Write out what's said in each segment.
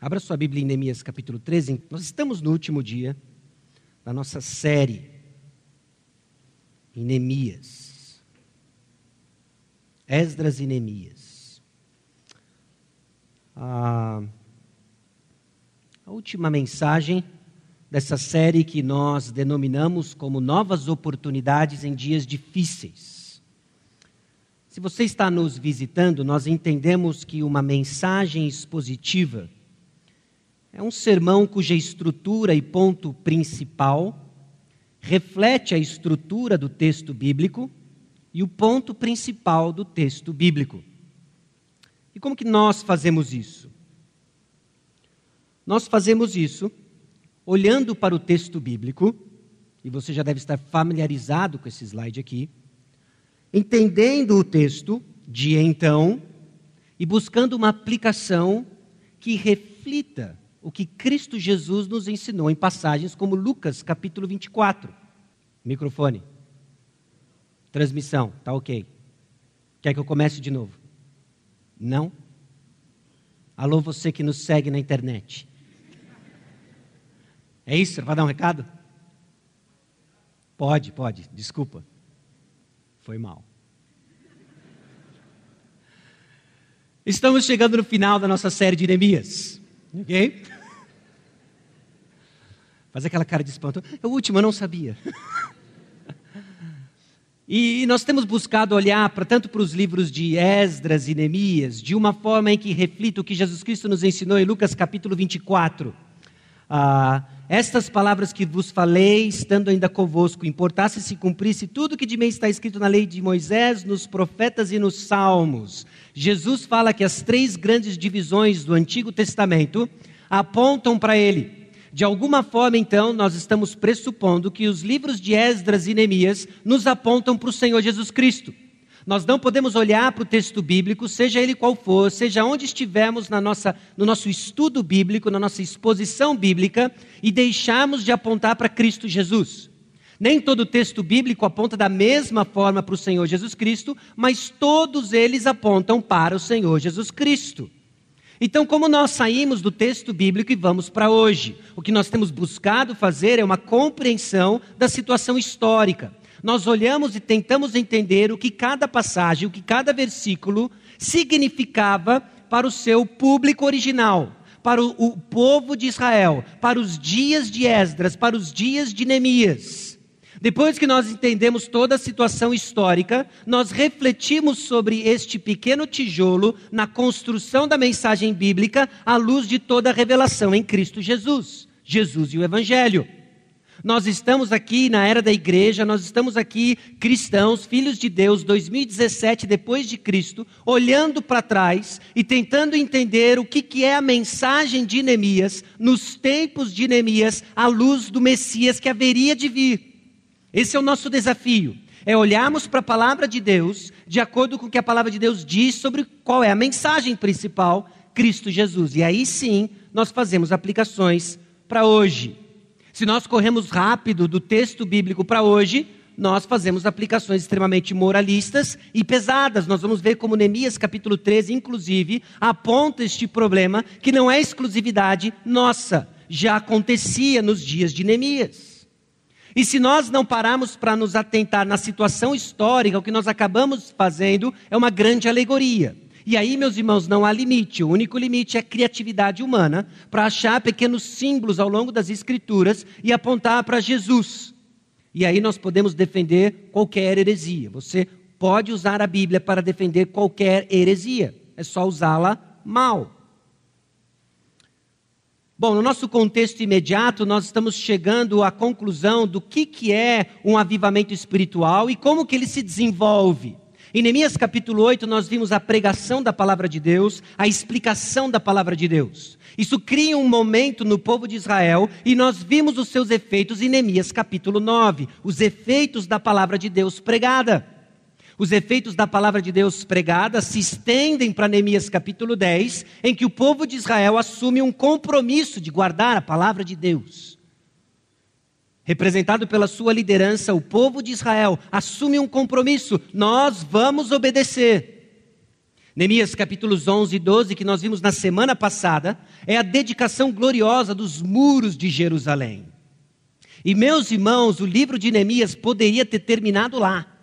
Abra sua Bíblia em Neemias capítulo 13. Nós estamos no último dia da nossa série em Neemias. Esdras e Neemias. A, a última mensagem dessa série que nós denominamos como Novas Oportunidades em Dias Difíceis. Se você está nos visitando, nós entendemos que uma mensagem expositiva é um sermão cuja estrutura e ponto principal reflete a estrutura do texto bíblico e o ponto principal do texto bíblico. E como que nós fazemos isso? Nós fazemos isso olhando para o texto bíblico, e você já deve estar familiarizado com esse slide aqui, entendendo o texto de então e buscando uma aplicação que reflita o que Cristo Jesus nos ensinou em passagens como Lucas capítulo 24. Microfone. Transmissão, tá ok. Quer que eu comece de novo? Não? Alô, você que nos segue na internet. É isso? Vai dar um recado? Pode, pode, desculpa. Foi mal. Estamos chegando no final da nossa série de Neemias. Ok? Faz aquela cara de espanto. É o último, eu não sabia. E nós temos buscado olhar para tanto para os livros de Esdras e Neemias, de uma forma em que reflita o que Jesus Cristo nos ensinou em Lucas capítulo 24. Ah, estas palavras que vos falei, estando ainda convosco, importasse se cumprisse tudo que de mim está escrito na lei de Moisés, nos profetas e nos salmos. Jesus fala que as três grandes divisões do Antigo Testamento apontam para ele. De alguma forma, então, nós estamos pressupondo que os livros de Esdras e Neemias nos apontam para o Senhor Jesus Cristo. Nós não podemos olhar para o texto bíblico, seja ele qual for, seja onde estivermos na nossa, no nosso estudo bíblico, na nossa exposição bíblica, e deixarmos de apontar para Cristo Jesus. Nem todo texto bíblico aponta da mesma forma para o Senhor Jesus Cristo, mas todos eles apontam para o Senhor Jesus Cristo. Então, como nós saímos do texto bíblico e vamos para hoje? O que nós temos buscado fazer é uma compreensão da situação histórica nós olhamos e tentamos entender o que cada passagem, o que cada versículo significava para o seu público original, para o, povo de Israel, para os dias de Esdras, para os dias de Neemias. Depois que nós entendemos toda a situação histórica, nós refletimos sobre este pequeno tijolo na construção da mensagem bíblica à luz de toda a revelação em Cristo Jesus, Jesus e o Evangelho. Nós estamos aqui na era da igreja, nós estamos aqui cristãos, filhos de Deus, 2017 depois de Cristo, olhando para trás e tentando entender o que, que é a mensagem de Neemias nos tempos de Neemias, à luz do Messias que haveria de vir. Esse é o nosso desafio. É olharmos para a palavra de Deus de acordo com o que a palavra de Deus diz sobre qual é a mensagem principal, Cristo Jesus. E aí sim nós fazemos aplicações para hoje. Se nós corremos rápido do texto bíblico para hoje, nós fazemos aplicações extremamente moralistas e pesadas. Nós vamos ver como Neemias capítulo 13, inclusive, aponta este problema que não é exclusividade nossa, já acontecia nos dias de Neemias. E se nós não pararmos para nos atentar na situação histórica, o que nós acabamos fazendo é uma grande alegoria. E aí, meus irmãos, não há limite. O único limite é a criatividade humana para achar pequenos símbolos ao longo das Escrituras e apontar para Jesus. E aí nós podemos defender qualquer heresia. Você pode usar a Bíblia para defender qualquer heresia. É só usá-la mal. Bom, no nosso contexto imediato, nós estamos chegando à conclusão do que, que é um avivamento espiritual e como que ele se desenvolve. Em Neemias capítulo 8, nós vimos a pregação da palavra de Deus, a explicação da palavra de Deus. Isso cria um momento no povo de Israel e nós vimos os seus efeitos em Neemias capítulo 9, os efeitos da palavra de Deus pregada. Os efeitos da palavra de Deus pregada se estendem para Neemias capítulo 10, em que o povo de Israel assume um compromisso de guardar a palavra de Deus representado pela sua liderança, o povo de Israel assume um compromisso: nós vamos obedecer. Neemias capítulos 11 e 12, que nós vimos na semana passada, é a dedicação gloriosa dos muros de Jerusalém. E meus irmãos, o livro de Neemias poderia ter terminado lá.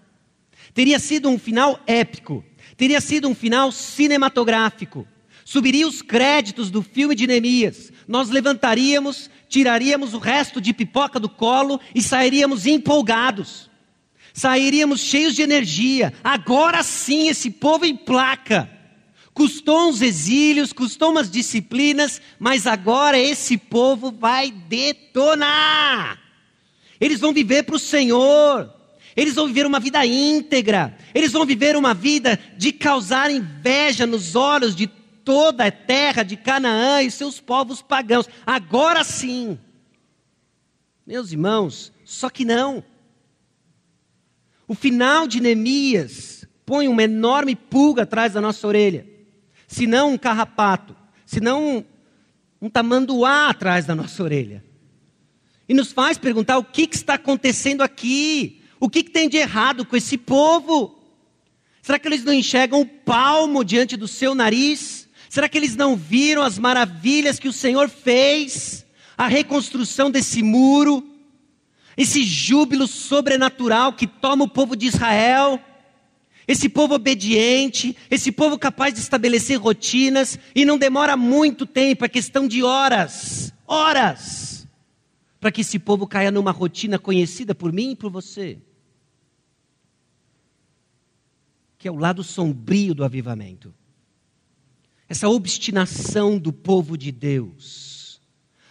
Teria sido um final épico, teria sido um final cinematográfico. Subiria os créditos do filme de Neemias. Nós levantaríamos, tiraríamos o resto de pipoca do colo e sairíamos empolgados. Sairíamos cheios de energia. Agora sim esse povo emplaca. Custou uns exílios, custou umas disciplinas, mas agora esse povo vai detonar. Eles vão viver para o Senhor. Eles vão viver uma vida íntegra. Eles vão viver uma vida de causar inveja nos olhos de toda a terra de Canaã e seus povos pagãos. Agora sim. Meus irmãos, só que não. O final de Neemias põe uma enorme pulga atrás da nossa orelha. Se não um carrapato, se não um, um tamanduá atrás da nossa orelha. E nos faz perguntar o que, que está acontecendo aqui. O que, que tem de errado com esse povo? Será que eles não enxergam o palmo diante do seu nariz? Será que eles não viram as maravilhas que o Senhor fez? A reconstrução desse muro, esse júbilo sobrenatural que toma o povo de Israel, esse povo obediente, esse povo capaz de estabelecer rotinas e não demora muito tempo, é questão de horas, horas para que esse povo caia numa rotina conhecida por mim e por você. Que é o lado sombrio do avivamento. Essa obstinação do povo de Deus.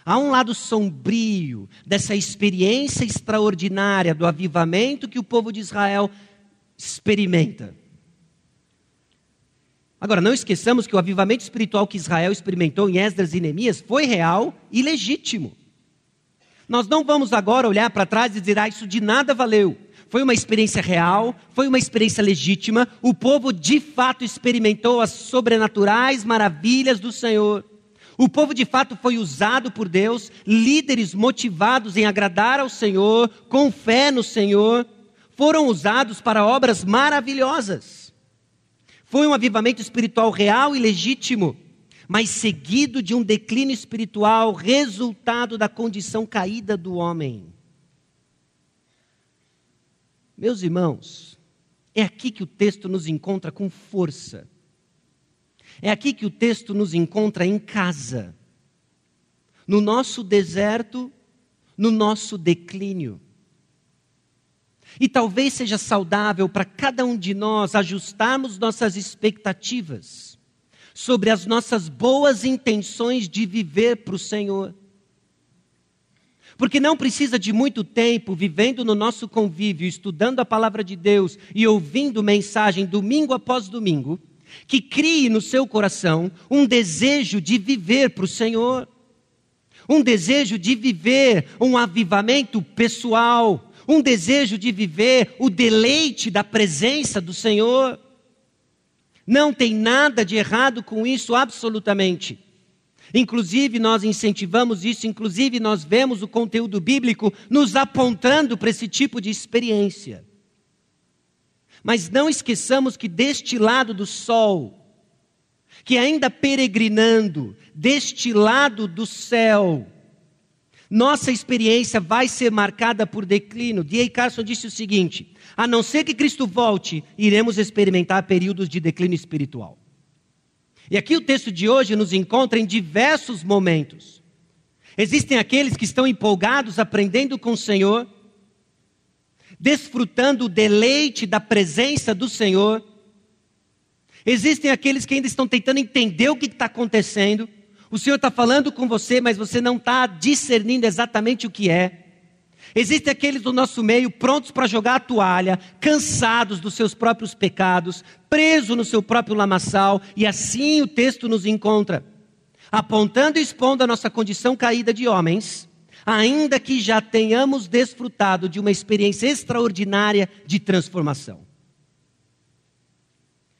Há um lado sombrio dessa experiência extraordinária do avivamento que o povo de Israel experimenta. Agora, não esqueçamos que o avivamento espiritual que Israel experimentou em Esdras e Neemias foi real e legítimo. Nós não vamos agora olhar para trás e dizer, ah, isso de nada valeu. Foi uma experiência real, foi uma experiência legítima. O povo de fato experimentou as sobrenaturais maravilhas do Senhor. O povo de fato foi usado por Deus, líderes motivados em agradar ao Senhor, com fé no Senhor, foram usados para obras maravilhosas. Foi um avivamento espiritual real e legítimo mas seguido de um declínio espiritual, resultado da condição caída do homem. Meus irmãos, é aqui que o texto nos encontra com força. É aqui que o texto nos encontra em casa. No nosso deserto, no nosso declínio. E talvez seja saudável para cada um de nós ajustarmos nossas expectativas sobre as nossas boas intenções de viver para o Senhor. Porque não precisa de muito tempo vivendo no nosso convívio, estudando a palavra de Deus e ouvindo mensagem domingo após domingo, que crie no seu coração um desejo de viver para o Senhor, um desejo de viver um avivamento pessoal, um desejo de viver o deleite da presença do Senhor. Não tem nada de errado com isso, absolutamente. Inclusive, nós incentivamos isso, inclusive, nós vemos o conteúdo bíblico nos apontando para esse tipo de experiência. Mas não esqueçamos que deste lado do sol, que ainda peregrinando, deste lado do céu, nossa experiência vai ser marcada por declínio. D.A. Carson disse o seguinte: a não ser que Cristo volte, iremos experimentar períodos de declínio espiritual. E aqui o texto de hoje nos encontra em diversos momentos. Existem aqueles que estão empolgados aprendendo com o Senhor, desfrutando o deleite da presença do Senhor. Existem aqueles que ainda estão tentando entender o que está acontecendo. O Senhor está falando com você, mas você não está discernindo exatamente o que é. Existem aqueles do nosso meio prontos para jogar a toalha, cansados dos seus próprios pecados, presos no seu próprio lamaçal, e assim o texto nos encontra, apontando e expondo a nossa condição caída de homens, ainda que já tenhamos desfrutado de uma experiência extraordinária de transformação.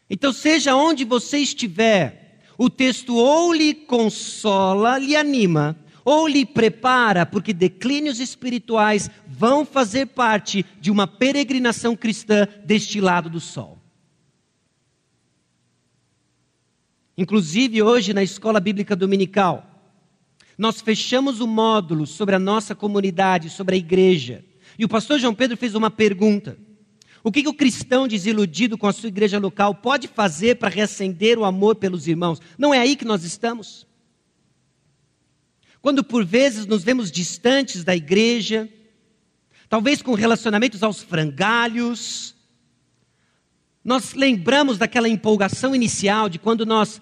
Então, seja onde você estiver, o texto ou lhe consola, lhe anima, ou lhe prepara, porque declínios espirituais vão fazer parte de uma peregrinação cristã deste lado do sol. Inclusive, hoje na escola bíblica dominical, nós fechamos o módulo sobre a nossa comunidade, sobre a igreja. E o pastor João Pedro fez uma pergunta: O que, que o cristão desiludido com a sua igreja local pode fazer para reacender o amor pelos irmãos? Não é aí que nós estamos? Quando por vezes nos vemos distantes da igreja, talvez com relacionamentos aos frangalhos, nós lembramos daquela empolgação inicial de quando nós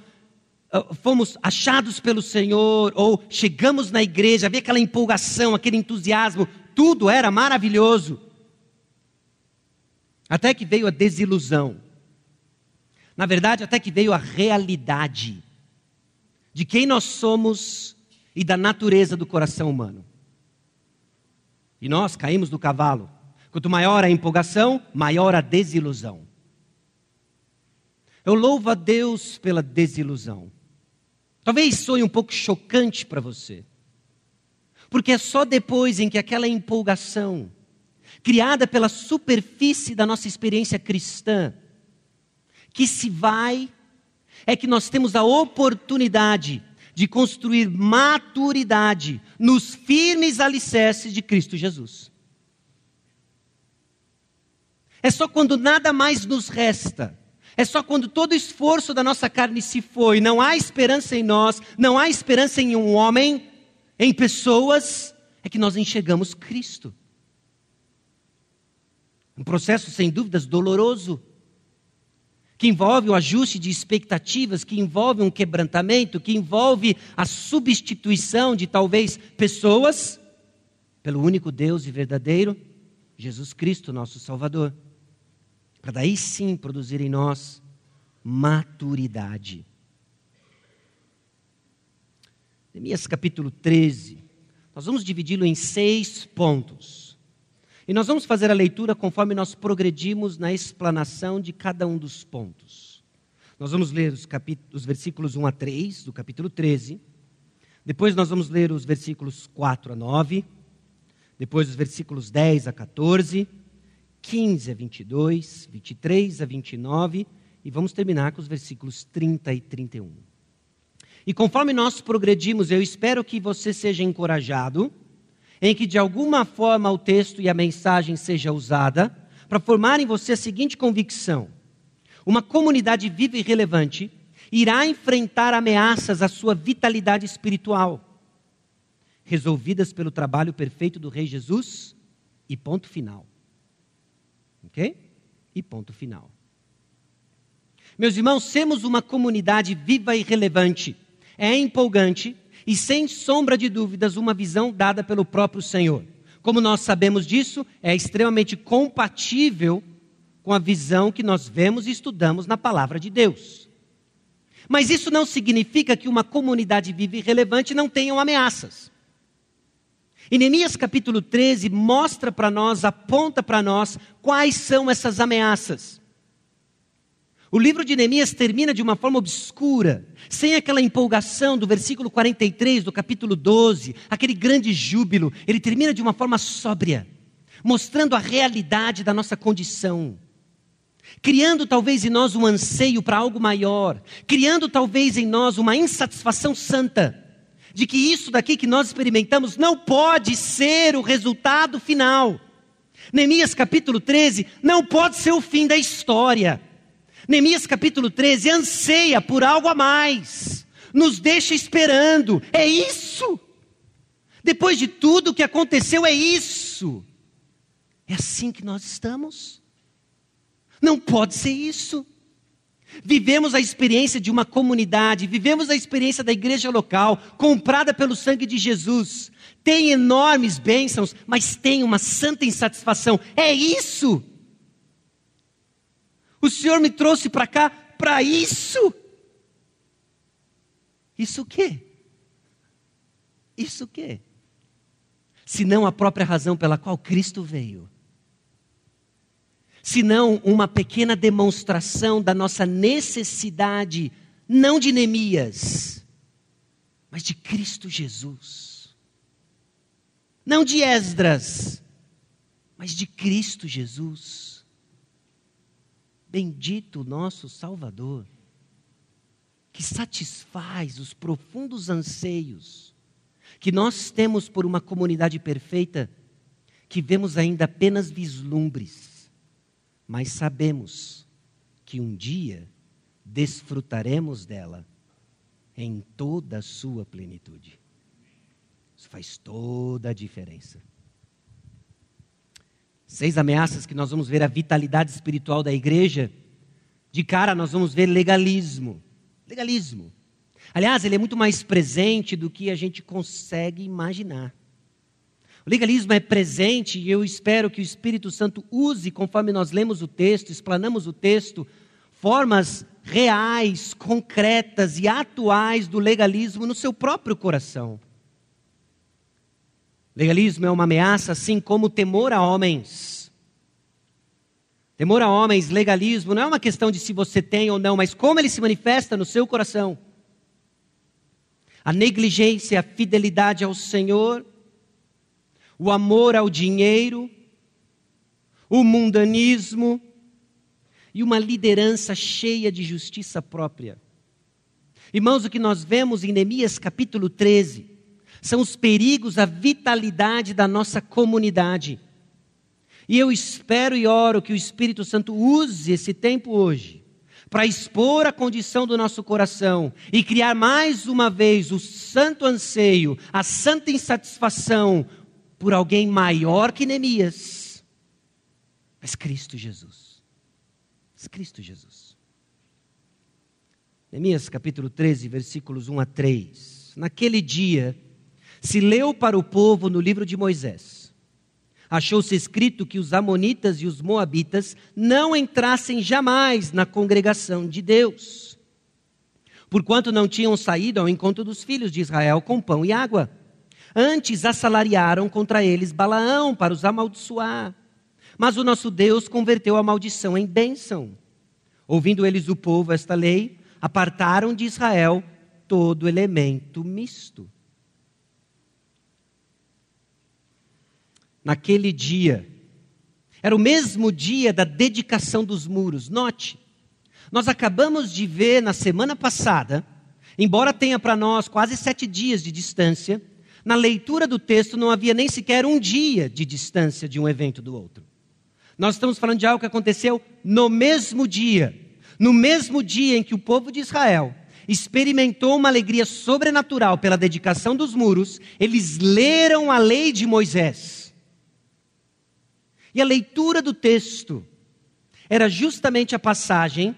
uh, fomos achados pelo Senhor ou chegamos na igreja, havia aquela empolgação, aquele entusiasmo, tudo era maravilhoso. Até que veio a desilusão. Na verdade, até que veio a realidade de quem nós somos e da natureza do coração humano. E nós caímos do cavalo. Quanto maior a empolgação, maior a desilusão. Eu louvo a Deus pela desilusão. Talvez soe um pouco chocante para você. Porque é só depois em que aquela empolgação, criada pela superfície da nossa experiência cristã, que se vai, é que nós temos a oportunidade de construir maturidade nos firmes alicerces de Cristo Jesus. É só quando nada mais nos resta é só quando todo o esforço da nossa carne se foi, não há esperança em nós, não há esperança em um homem, em pessoas, é que nós enxergamos Cristo. Um processo, sem dúvidas, doloroso, que envolve o ajuste de expectativas, que envolve um quebrantamento, que envolve a substituição de talvez pessoas pelo único Deus e verdadeiro, Jesus Cristo, nosso Salvador para daí sim produzir em nós maturidade. Neemias capítulo 13, nós vamos dividi-lo em seis pontos. E nós vamos fazer a leitura conforme nós progredimos na explanação de cada um dos pontos. Nós vamos ler os, os versículos 1 a 3 do capítulo 13. Depois nós vamos ler os versículos 4 a 9. Depois os versículos 10 a 14 15 a 22, 23 a 29 e vamos terminar com os versículos 30 e 31. E conforme nós progredimos, eu espero que você seja encorajado em que de alguma forma o texto e a mensagem seja usada para formar em você a seguinte convicção: uma comunidade viva e relevante irá enfrentar ameaças à sua vitalidade espiritual, resolvidas pelo trabalho perfeito do Rei Jesus e ponto final. Ok? E ponto final. Meus irmãos, sermos uma comunidade viva e relevante é empolgante e, sem sombra de dúvidas, uma visão dada pelo próprio Senhor. Como nós sabemos disso, é extremamente compatível com a visão que nós vemos e estudamos na palavra de Deus. Mas isso não significa que uma comunidade viva e relevante não tenham ameaças. E Neemias capítulo 13 mostra para nós, aponta para nós quais são essas ameaças. O livro de Neemias termina de uma forma obscura, sem aquela empolgação do versículo 43 do capítulo 12, aquele grande júbilo. Ele termina de uma forma sóbria, mostrando a realidade da nossa condição. Criando talvez em nós um anseio para algo maior, criando talvez em nós uma insatisfação santa de que isso daqui que nós experimentamos não pode ser o resultado final. Neemias capítulo 13 não pode ser o fim da história. Neemias capítulo 13 anseia por algo a mais, nos deixa esperando. É isso. Depois de tudo o que aconteceu, é isso. É assim que nós estamos. Não pode ser isso. Vivemos a experiência de uma comunidade, vivemos a experiência da igreja local, comprada pelo sangue de Jesus. Tem enormes bênçãos, mas tem uma santa insatisfação. É isso. O Senhor me trouxe para cá para isso. Isso o quê? Isso o quê? Se não a própria razão pela qual Cristo veio senão uma pequena demonstração da nossa necessidade, não de Neemias, mas de Cristo Jesus. Não de Esdras, mas de Cristo Jesus. Bendito nosso Salvador. que satisfaz os profundos anseios que nós temos por uma comunidade perfeita, que vemos ainda apenas vislumbres, mas sabemos que um dia desfrutaremos dela em toda a sua plenitude. Isso faz toda a diferença. Seis ameaças que nós vamos ver a vitalidade espiritual da igreja. De cara, nós vamos ver legalismo. Legalismo. Aliás, ele é muito mais presente do que a gente consegue imaginar. O legalismo é presente e eu espero que o Espírito Santo use, conforme nós lemos o texto, explanamos o texto, formas reais, concretas e atuais do legalismo no seu próprio coração. Legalismo é uma ameaça, assim como temor a homens. Temor a homens, legalismo, não é uma questão de se você tem ou não, mas como ele se manifesta no seu coração. A negligência, a fidelidade ao Senhor, o amor ao dinheiro, o mundanismo e uma liderança cheia de justiça própria. Irmãos, o que nós vemos em Neemias capítulo 13 são os perigos à vitalidade da nossa comunidade. E eu espero e oro que o Espírito Santo use esse tempo hoje para expor a condição do nosso coração e criar mais uma vez o santo anseio, a santa insatisfação por alguém maior que Neemias, mas Cristo Jesus. Mas Cristo Jesus. Neemias capítulo 13, versículos 1 a 3. Naquele dia, se leu para o povo no livro de Moisés achou-se escrito que os Amonitas e os Moabitas não entrassem jamais na congregação de Deus, porquanto não tinham saído ao encontro dos filhos de Israel com pão e água. Antes assalariaram contra eles Balaão para os amaldiçoar. Mas o nosso Deus converteu a maldição em bênção. Ouvindo eles o povo esta lei, apartaram de Israel todo elemento misto. Naquele dia. Era o mesmo dia da dedicação dos muros. Note, nós acabamos de ver na semana passada, embora tenha para nós quase sete dias de distância, na leitura do texto não havia nem sequer um dia de distância de um evento do outro. Nós estamos falando de algo que aconteceu no mesmo dia, no mesmo dia em que o povo de Israel experimentou uma alegria sobrenatural pela dedicação dos muros, eles leram a lei de Moisés e a leitura do texto era justamente a passagem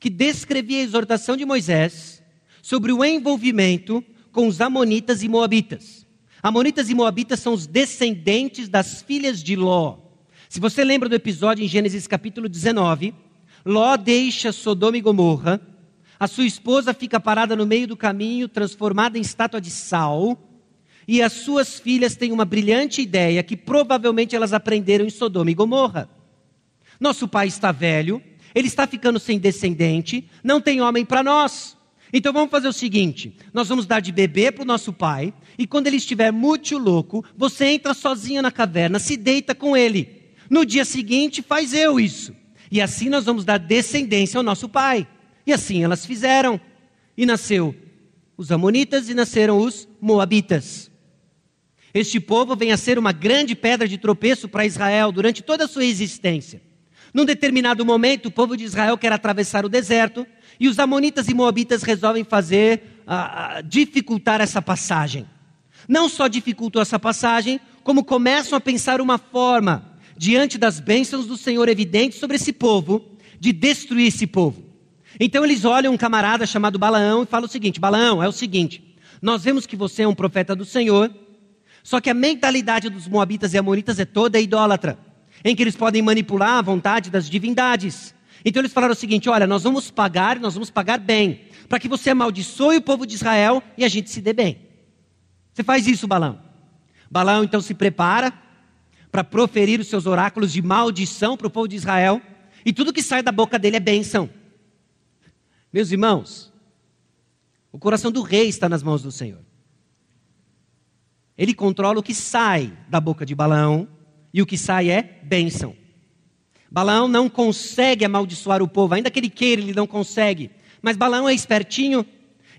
que descrevia a exortação de Moisés sobre o envolvimento com os Amonitas e Moabitas. Amonitas e Moabitas são os descendentes das filhas de Ló. Se você lembra do episódio em Gênesis capítulo 19, Ló deixa Sodoma e Gomorra, a sua esposa fica parada no meio do caminho, transformada em estátua de sal, e as suas filhas têm uma brilhante ideia que provavelmente elas aprenderam em Sodoma e Gomorra. Nosso pai está velho, ele está ficando sem descendente, não tem homem para nós. Então vamos fazer o seguinte: nós vamos dar de beber para o nosso pai, e quando ele estiver muito louco, você entra sozinho na caverna, se deita com ele. No dia seguinte, faz eu isso. E assim nós vamos dar descendência ao nosso pai. E assim elas fizeram. E nasceu os Amonitas e nasceram os Moabitas. Este povo vem a ser uma grande pedra de tropeço para Israel durante toda a sua existência. Num determinado momento, o povo de Israel quer atravessar o deserto e os amonitas e moabitas resolvem fazer, uh, dificultar essa passagem. Não só dificultam essa passagem, como começam a pensar uma forma, diante das bênçãos do Senhor evidentes sobre esse povo, de destruir esse povo. Então eles olham um camarada chamado Balaão e falam o seguinte: Balaão, é o seguinte, nós vemos que você é um profeta do Senhor só que a mentalidade dos moabitas e amonitas é toda idólatra, em que eles podem manipular a vontade das divindades. Então eles falaram o seguinte: olha, nós vamos pagar, nós vamos pagar bem, para que você amaldiçoe o povo de Israel e a gente se dê bem. Você faz isso, Balão. Balão então se prepara para proferir os seus oráculos de maldição para o povo de Israel, e tudo que sai da boca dele é bênção. Meus irmãos, o coração do rei está nas mãos do Senhor. Ele controla o que sai da boca de Balaão, e o que sai é bênção. Balaão não consegue amaldiçoar o povo, ainda que ele queira, ele não consegue. Mas Balaão é espertinho,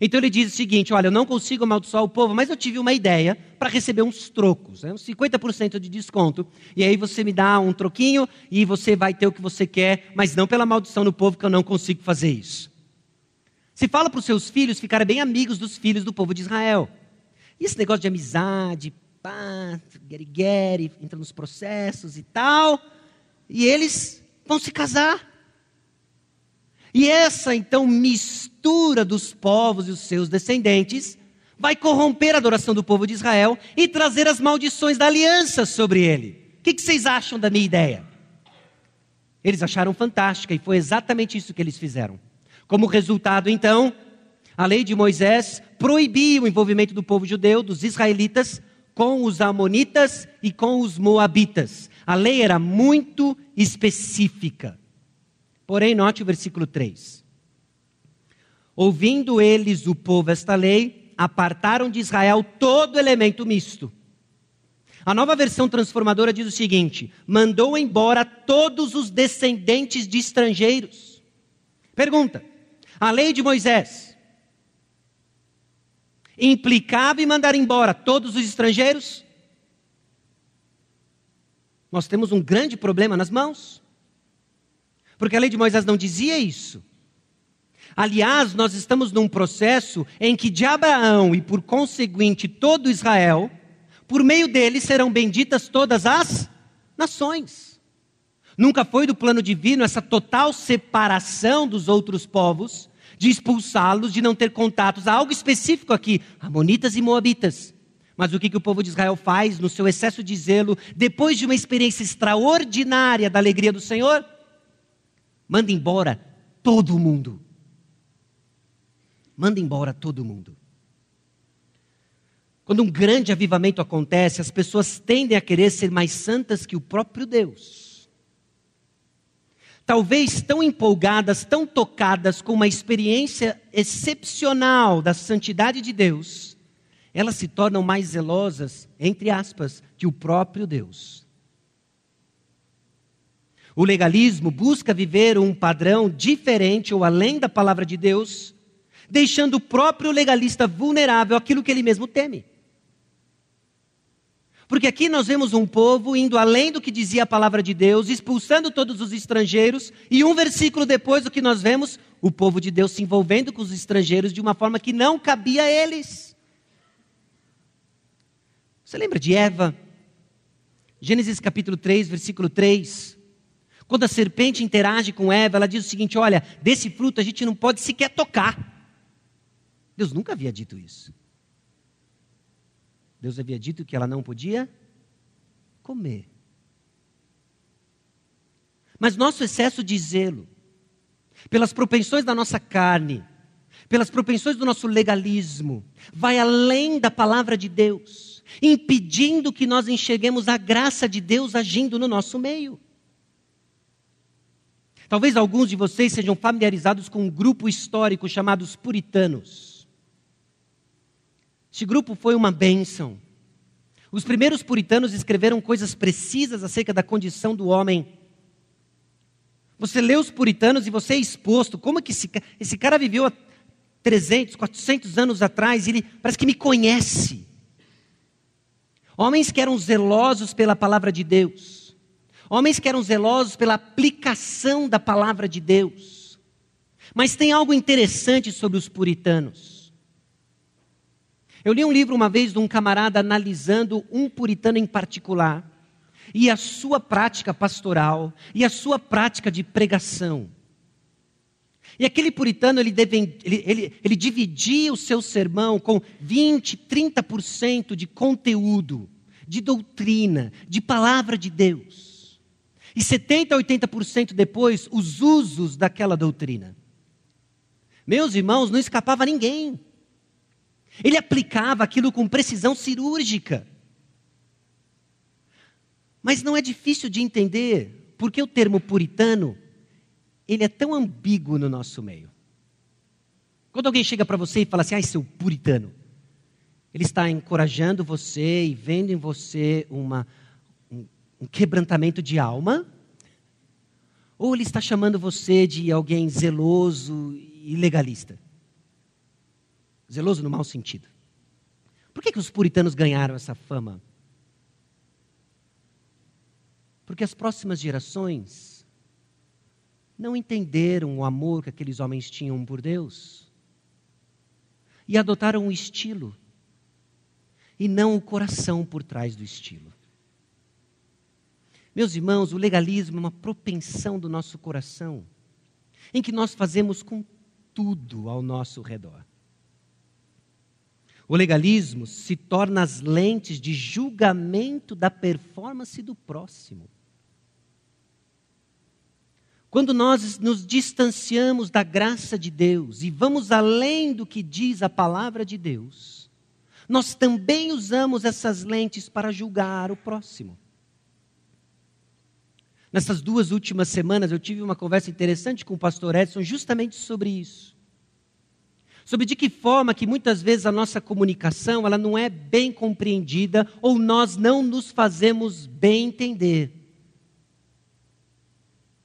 então ele diz o seguinte: Olha, eu não consigo amaldiçoar o povo, mas eu tive uma ideia para receber uns trocos, né, uns 50% de desconto. E aí você me dá um troquinho e você vai ter o que você quer, mas não pela maldição do povo, que eu não consigo fazer isso. Se fala para os seus filhos ficarem bem amigos dos filhos do povo de Israel. E esse negócio de amizade, pá, guerigueri, entra nos processos e tal. E eles vão se casar. E essa então mistura dos povos e os seus descendentes vai corromper a adoração do povo de Israel e trazer as maldições da aliança sobre ele. O que, que vocês acham da minha ideia? Eles acharam fantástica e foi exatamente isso que eles fizeram. Como resultado, então, a lei de Moisés proibia o envolvimento do povo judeu, dos israelitas, com os amonitas e com os moabitas. A lei era muito específica. Porém, note o versículo 3. Ouvindo eles o povo esta lei, apartaram de Israel todo elemento misto. A nova versão transformadora diz o seguinte: mandou embora todos os descendentes de estrangeiros. Pergunta: a lei de Moisés implicava em mandar embora todos os estrangeiros? Nós temos um grande problema nas mãos. Porque a lei de Moisés não dizia isso. Aliás, nós estamos num processo em que de Abraão e por conseguinte todo Israel, por meio dele serão benditas todas as nações. Nunca foi do plano divino essa total separação dos outros povos, de expulsá-los, de não ter contatos. Há algo específico aqui: Amonitas e Moabitas. Mas o que, que o povo de Israel faz no seu excesso de zelo, depois de uma experiência extraordinária da alegria do Senhor? Manda embora todo mundo. Manda embora todo mundo. Quando um grande avivamento acontece, as pessoas tendem a querer ser mais santas que o próprio Deus. Talvez tão empolgadas, tão tocadas com uma experiência excepcional da santidade de Deus, elas se tornam mais zelosas, entre aspas, que o próprio Deus. O legalismo busca viver um padrão diferente ou além da palavra de Deus, deixando o próprio legalista vulnerável àquilo que ele mesmo teme. Porque aqui nós vemos um povo indo além do que dizia a palavra de Deus, expulsando todos os estrangeiros, e um versículo depois o que nós vemos, o povo de Deus se envolvendo com os estrangeiros de uma forma que não cabia a eles. Você lembra de Eva? Gênesis capítulo 3, versículo 3. Quando a serpente interage com Eva, ela diz o seguinte: olha, desse fruto a gente não pode sequer tocar. Deus nunca havia dito isso. Deus havia dito que ela não podia comer. Mas nosso excesso de zelo, pelas propensões da nossa carne, pelas propensões do nosso legalismo, vai além da palavra de Deus, impedindo que nós enxerguemos a graça de Deus agindo no nosso meio. Talvez alguns de vocês sejam familiarizados com um grupo histórico chamado os Puritanos. Esse grupo foi uma bênção. Os primeiros puritanos escreveram coisas precisas acerca da condição do homem. Você lê os puritanos e você é exposto. Como que esse, esse cara viveu há 300, 400 anos atrás ele parece que me conhece. Homens que eram zelosos pela palavra de Deus Homens que eram zelosos pela aplicação da palavra de Deus. Mas tem algo interessante sobre os puritanos. Eu li um livro uma vez de um camarada analisando um puritano em particular e a sua prática pastoral e a sua prática de pregação. E aquele puritano, ele, deve, ele, ele, ele dividia o seu sermão com 20, 30% de conteúdo, de doutrina, de palavra de Deus. E 70% a 80% depois, os usos daquela doutrina. Meus irmãos, não escapava ninguém. Ele aplicava aquilo com precisão cirúrgica. Mas não é difícil de entender porque o termo puritano ele é tão ambíguo no nosso meio. Quando alguém chega para você e fala assim, ai, seu puritano, ele está encorajando você e vendo em você uma, um quebrantamento de alma, ou ele está chamando você de alguém zeloso e legalista. Zeloso no mau sentido. Por que, que os puritanos ganharam essa fama? Porque as próximas gerações não entenderam o amor que aqueles homens tinham por Deus e adotaram um estilo e não o coração por trás do estilo. Meus irmãos, o legalismo é uma propensão do nosso coração, em que nós fazemos com tudo ao nosso redor. O legalismo se torna as lentes de julgamento da performance do próximo. Quando nós nos distanciamos da graça de Deus e vamos além do que diz a palavra de Deus, nós também usamos essas lentes para julgar o próximo. Nessas duas últimas semanas eu tive uma conversa interessante com o pastor Edson justamente sobre isso. Sobre de que forma que muitas vezes a nossa comunicação ela não é bem compreendida ou nós não nos fazemos bem entender.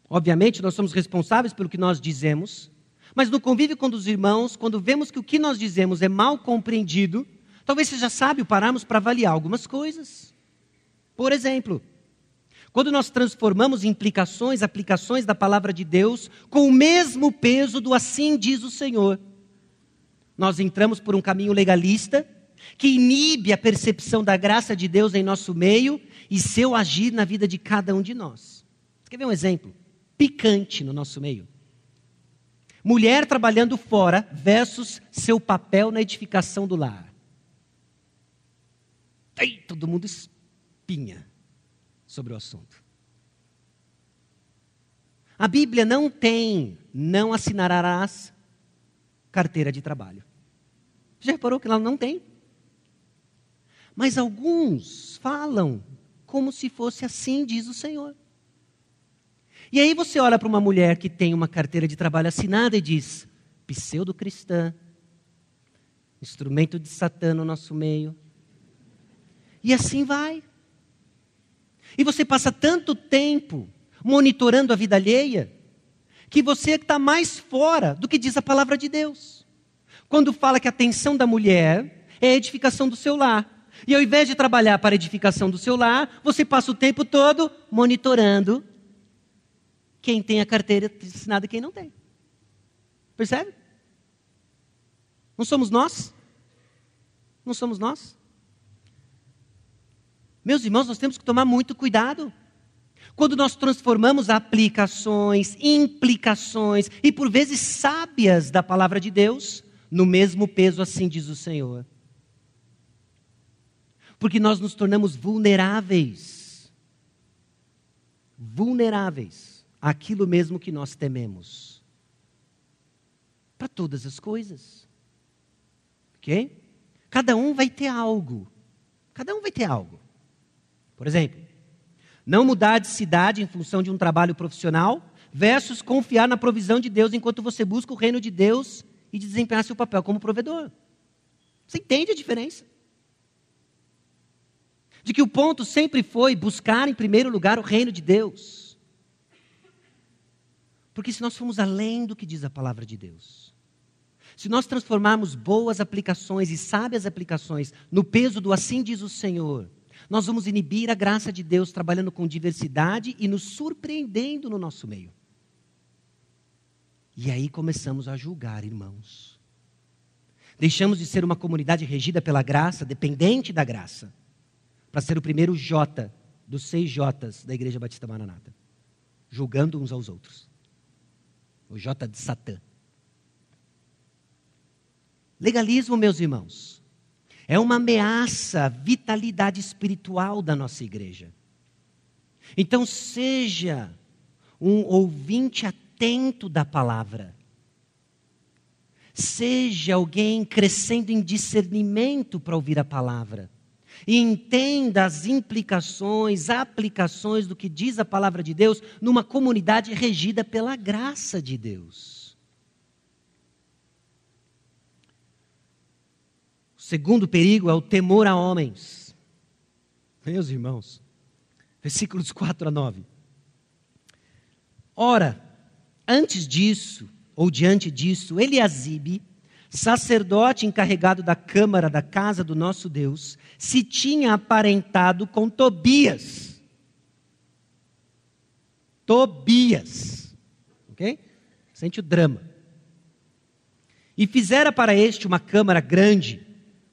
Obviamente, nós somos responsáveis pelo que nós dizemos, mas no convívio com os irmãos, quando vemos que o que nós dizemos é mal compreendido, talvez seja sábio pararmos para avaliar algumas coisas. Por exemplo, quando nós transformamos implicações, aplicações da palavra de Deus com o mesmo peso do assim diz o Senhor, nós entramos por um caminho legalista que inibe a percepção da graça de Deus em nosso meio e seu agir na vida de cada um de nós. Você quer ver um exemplo? Picante no nosso meio. Mulher trabalhando fora versus seu papel na edificação do lar. Ei, todo mundo espinha sobre o assunto. A Bíblia não tem, não assinarás carteira de trabalho. Já reparou que ela não tem? Mas alguns falam como se fosse assim, diz o Senhor. E aí você olha para uma mulher que tem uma carteira de trabalho assinada e diz: pseudo-cristã, instrumento de Satã no nosso meio. E assim vai. E você passa tanto tempo monitorando a vida alheia, que você está mais fora do que diz a palavra de Deus. Quando fala que a atenção da mulher é a edificação do seu lar. E ao invés de trabalhar para a edificação do seu lar, você passa o tempo todo monitorando quem tem a carteira assinada e quem não tem. Percebe? Não somos nós? Não somos nós? Meus irmãos, nós temos que tomar muito cuidado. Quando nós transformamos aplicações, implicações e por vezes sábias da palavra de Deus no mesmo peso, assim diz o Senhor. Porque nós nos tornamos vulneráveis. Vulneráveis àquilo mesmo que nós tememos. Para todas as coisas. Ok? Cada um vai ter algo. Cada um vai ter algo. Por exemplo, não mudar de cidade em função de um trabalho profissional, versus confiar na provisão de Deus enquanto você busca o reino de Deus e desempenhar seu papel como provedor. Você entende a diferença? De que o ponto sempre foi buscar em primeiro lugar o reino de Deus. Porque se nós formos além do que diz a palavra de Deus, se nós transformarmos boas aplicações e sábias aplicações no peso do assim diz o Senhor, nós vamos inibir a graça de Deus trabalhando com diversidade e nos surpreendendo no nosso meio. E aí começamos a julgar, irmãos. Deixamos de ser uma comunidade regida pela graça, dependente da graça, para ser o primeiro J dos seis Js da Igreja Batista Maranata, julgando uns aos outros. O J de Satã. Legalismo, meus irmãos, é uma ameaça à vitalidade espiritual da nossa igreja. Então, seja um ouvinte atento da palavra. Seja alguém crescendo em discernimento para ouvir a palavra. E entenda as implicações, aplicações do que diz a palavra de Deus numa comunidade regida pela graça de Deus. Segundo perigo é o temor a homens. Meus irmãos, versículos 4 a 9. Ora, antes disso, ou diante disso, Eliasibe, sacerdote encarregado da câmara da casa do nosso Deus, se tinha aparentado com Tobias. Tobias. Ok? Sente o drama. E fizera para este uma câmara grande,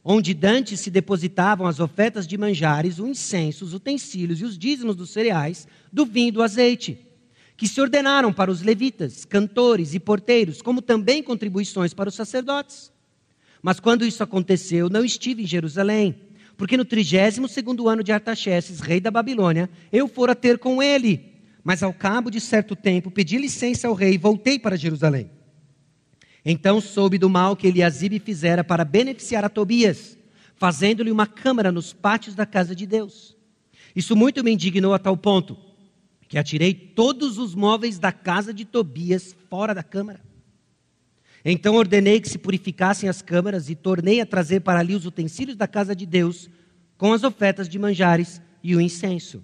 onde dantes se depositavam as ofertas de manjares, o incenso, os utensílios e os dízimos dos cereais, do vinho e do azeite, que se ordenaram para os levitas, cantores e porteiros, como também contribuições para os sacerdotes. Mas quando isso aconteceu, não estive em Jerusalém, porque no trigésimo segundo ano de Artaxerxes, rei da Babilônia, eu fora ter com ele. Mas ao cabo de certo tempo, pedi licença ao rei e voltei para Jerusalém. Então soube do mal que Eliasibe fizera para beneficiar a Tobias, fazendo-lhe uma câmara nos pátios da casa de Deus. Isso muito me indignou a tal ponto que atirei todos os móveis da casa de Tobias fora da câmara. Então ordenei que se purificassem as câmaras e tornei a trazer para ali os utensílios da casa de Deus, com as ofertas de manjares e o incenso.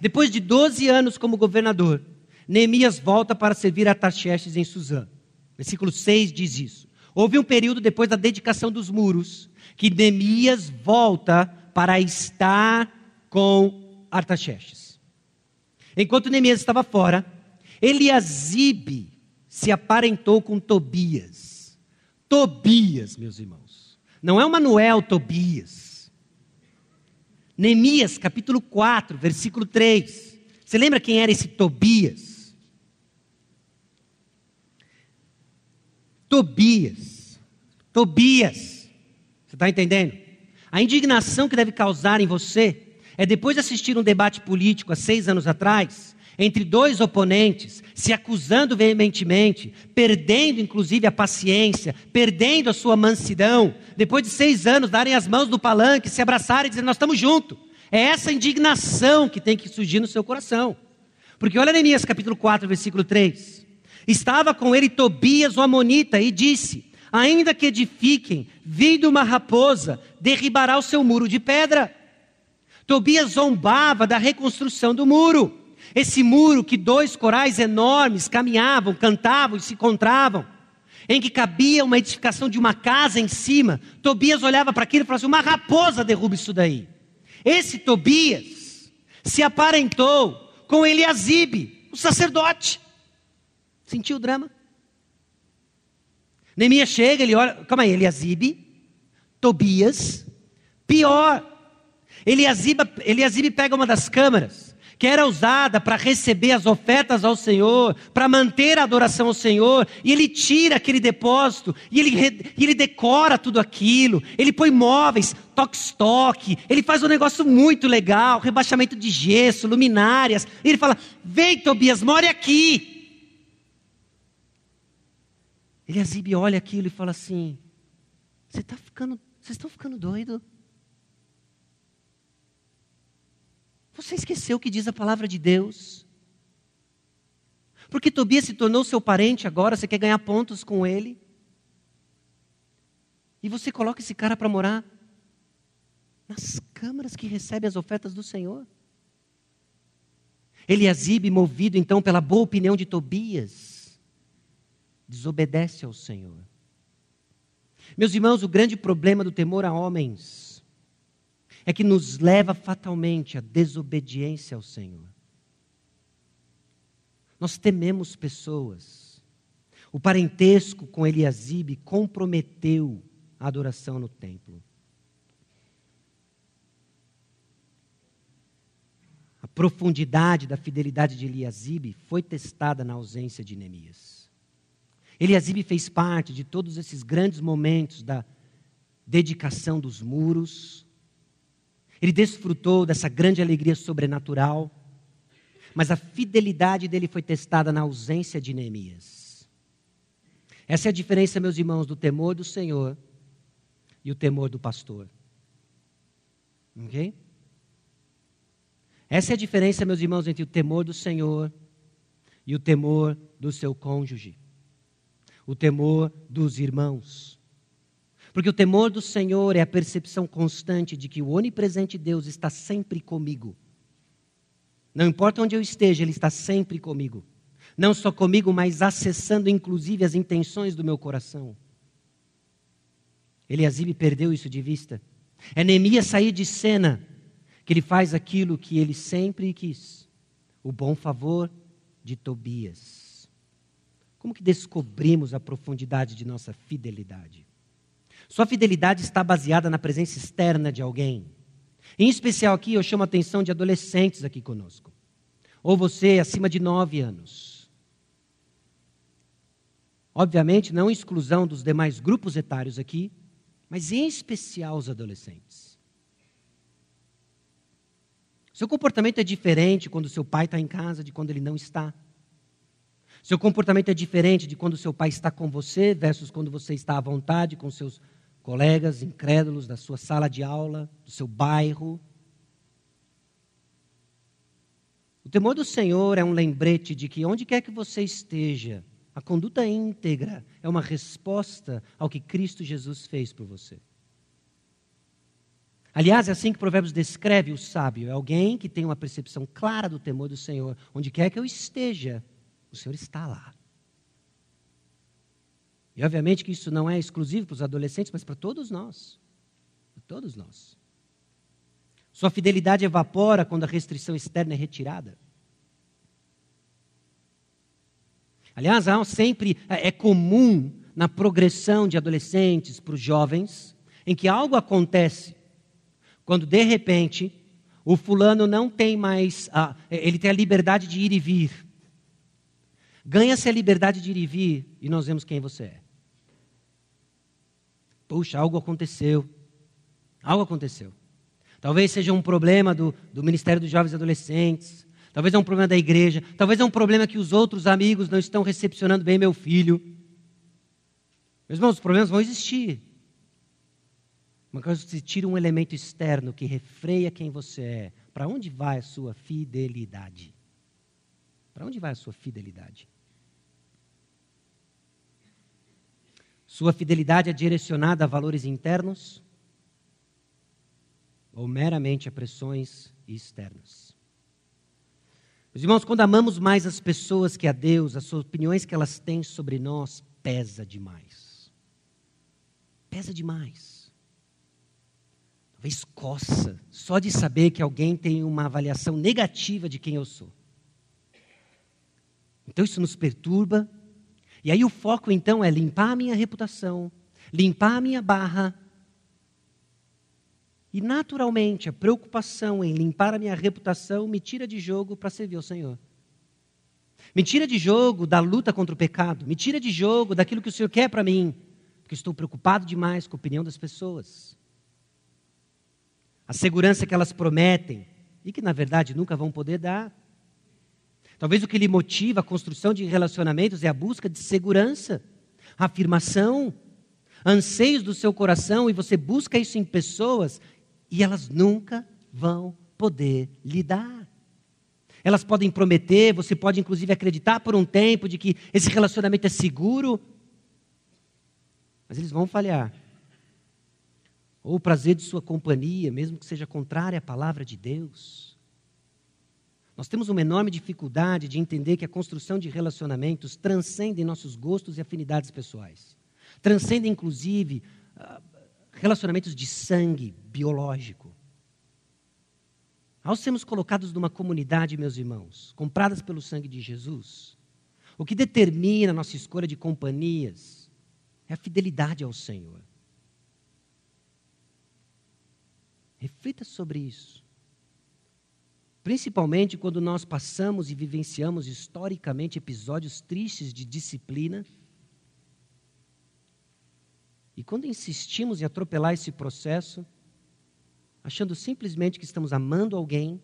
Depois de 12 anos como governador, Neemias volta para servir a Taxerxes em Suzã. Versículo 6 diz isso. Houve um período depois da dedicação dos muros que Neemias volta para estar com Artaxerxes. Enquanto Neemias estava fora, Eliasibe se aparentou com Tobias. Tobias, meus irmãos. Não é o Manuel Tobias. Neemias, capítulo 4, versículo 3. Você lembra quem era esse Tobias? Tobias. Tobias. Você está entendendo? A indignação que deve causar em você é depois de assistir um debate político há seis anos atrás, entre dois oponentes, se acusando veementemente, perdendo inclusive a paciência, perdendo a sua mansidão, depois de seis anos darem as mãos no palanque, se abraçarem e dizer: Nós estamos juntos. É essa indignação que tem que surgir no seu coração. Porque olha Neemias capítulo 4, versículo 3. Estava com ele Tobias, o Amonita, e disse: Ainda que edifiquem, vindo uma raposa, derribará o seu muro de pedra. Tobias zombava da reconstrução do muro. Esse muro que dois corais enormes caminhavam, cantavam e se encontravam, em que cabia uma edificação de uma casa em cima. Tobias olhava para aquilo e falava assim: Uma raposa derruba isso daí. Esse Tobias se aparentou com Eliasibe, o sacerdote. Sentiu o drama? Neemias chega, ele olha, calma aí, Eliasibe, Tobias, pior. Eliasibe, Eliasibe pega uma das câmaras, que era usada para receber as ofertas ao Senhor, para manter a adoração ao Senhor, e ele tira aquele depósito, e ele, ele decora tudo aquilo, ele põe móveis, toque-estoque, ele faz um negócio muito legal, rebaixamento de gesso, luminárias, e ele fala: vem Tobias, more aqui. Eliasibe olha aquilo e fala assim: Você tá ficando, vocês estão ficando doido? Você esqueceu o que diz a palavra de Deus? Porque Tobias se tornou seu parente agora, você quer ganhar pontos com ele? E você coloca esse cara para morar nas câmaras que recebe as ofertas do Senhor? Eliasibe, movido então pela boa opinião de Tobias, desobedece ao Senhor. Meus irmãos, o grande problema do temor a homens é que nos leva fatalmente à desobediência ao Senhor. Nós tememos pessoas. O parentesco com Eliasibe comprometeu a adoração no templo. A profundidade da fidelidade de Eliasibe foi testada na ausência de Neemias. Eliasibe fez parte de todos esses grandes momentos da dedicação dos muros. Ele desfrutou dessa grande alegria sobrenatural. Mas a fidelidade dele foi testada na ausência de Neemias. Essa é a diferença, meus irmãos, do temor do Senhor e o temor do pastor. Ok? Essa é a diferença, meus irmãos, entre o temor do Senhor e o temor do seu cônjuge o temor dos irmãos. Porque o temor do Senhor é a percepção constante de que o onipresente Deus está sempre comigo. Não importa onde eu esteja, Ele está sempre comigo. Não só comigo, mas acessando inclusive as intenções do meu coração. Eliasibe perdeu isso de vista. É Neemias sair de cena que ele faz aquilo que ele sempre quis: o bom favor de Tobias. Como que descobrimos a profundidade de nossa fidelidade? Sua fidelidade está baseada na presença externa de alguém. Em especial aqui, eu chamo a atenção de adolescentes aqui conosco. Ou você acima de nove anos. Obviamente, não exclusão dos demais grupos etários aqui, mas em especial os adolescentes. Seu comportamento é diferente quando seu pai está em casa de quando ele não está. Seu comportamento é diferente de quando seu pai está com você versus quando você está à vontade com seus colegas incrédulos da sua sala de aula, do seu bairro. O temor do Senhor é um lembrete de que onde quer que você esteja, a conduta íntegra é uma resposta ao que Cristo Jesus fez por você. Aliás, é assim que Provérbios descreve o sábio: é alguém que tem uma percepção clara do temor do Senhor. Onde quer que eu esteja, o Senhor está lá. E obviamente que isso não é exclusivo para os adolescentes, mas para todos nós. Para todos nós. Sua fidelidade evapora quando a restrição externa é retirada. Aliás, há sempre é, é comum na progressão de adolescentes para os jovens, em que algo acontece quando de repente o fulano não tem mais, ah, ele tem a liberdade de ir e vir. Ganha-se a liberdade de ir e vir e nós vemos quem você é. Puxa, algo aconteceu. Algo aconteceu. Talvez seja um problema do, do Ministério dos Jovens e Adolescentes. Talvez é um problema da igreja. Talvez é um problema que os outros amigos não estão recepcionando bem meu filho. Meus irmãos, os problemas vão existir. Mas quando você tira um elemento externo que refreia quem você é, para onde vai a sua fidelidade? Para onde vai a sua fidelidade? Sua fidelidade é direcionada a valores internos ou meramente a pressões externas? Meus irmãos, quando amamos mais as pessoas que a Deus, as opiniões que elas têm sobre nós pesa demais. Pesa demais. Talvez coça só de saber que alguém tem uma avaliação negativa de quem eu sou. Então isso nos perturba e aí o foco então é limpar a minha reputação, limpar a minha barra. E naturalmente a preocupação em limpar a minha reputação me tira de jogo para servir ao Senhor. Me tira de jogo da luta contra o pecado, me tira de jogo daquilo que o Senhor quer para mim, porque estou preocupado demais com a opinião das pessoas. A segurança que elas prometem e que na verdade nunca vão poder dar. Talvez o que lhe motiva a construção de relacionamentos é a busca de segurança, afirmação, anseios do seu coração, e você busca isso em pessoas e elas nunca vão poder lhe dar. Elas podem prometer, você pode inclusive acreditar por um tempo de que esse relacionamento é seguro, mas eles vão falhar. Ou o prazer de sua companhia, mesmo que seja contrária à palavra de Deus. Nós temos uma enorme dificuldade de entender que a construção de relacionamentos transcende nossos gostos e afinidades pessoais. Transcende, inclusive, ah, relacionamentos de sangue biológico. Ao sermos colocados numa comunidade, meus irmãos, compradas pelo sangue de Jesus, o que determina a nossa escolha de companhias é a fidelidade ao Senhor. Reflita sobre isso. Principalmente quando nós passamos e vivenciamos historicamente episódios tristes de disciplina. E quando insistimos em atropelar esse processo, achando simplesmente que estamos amando alguém,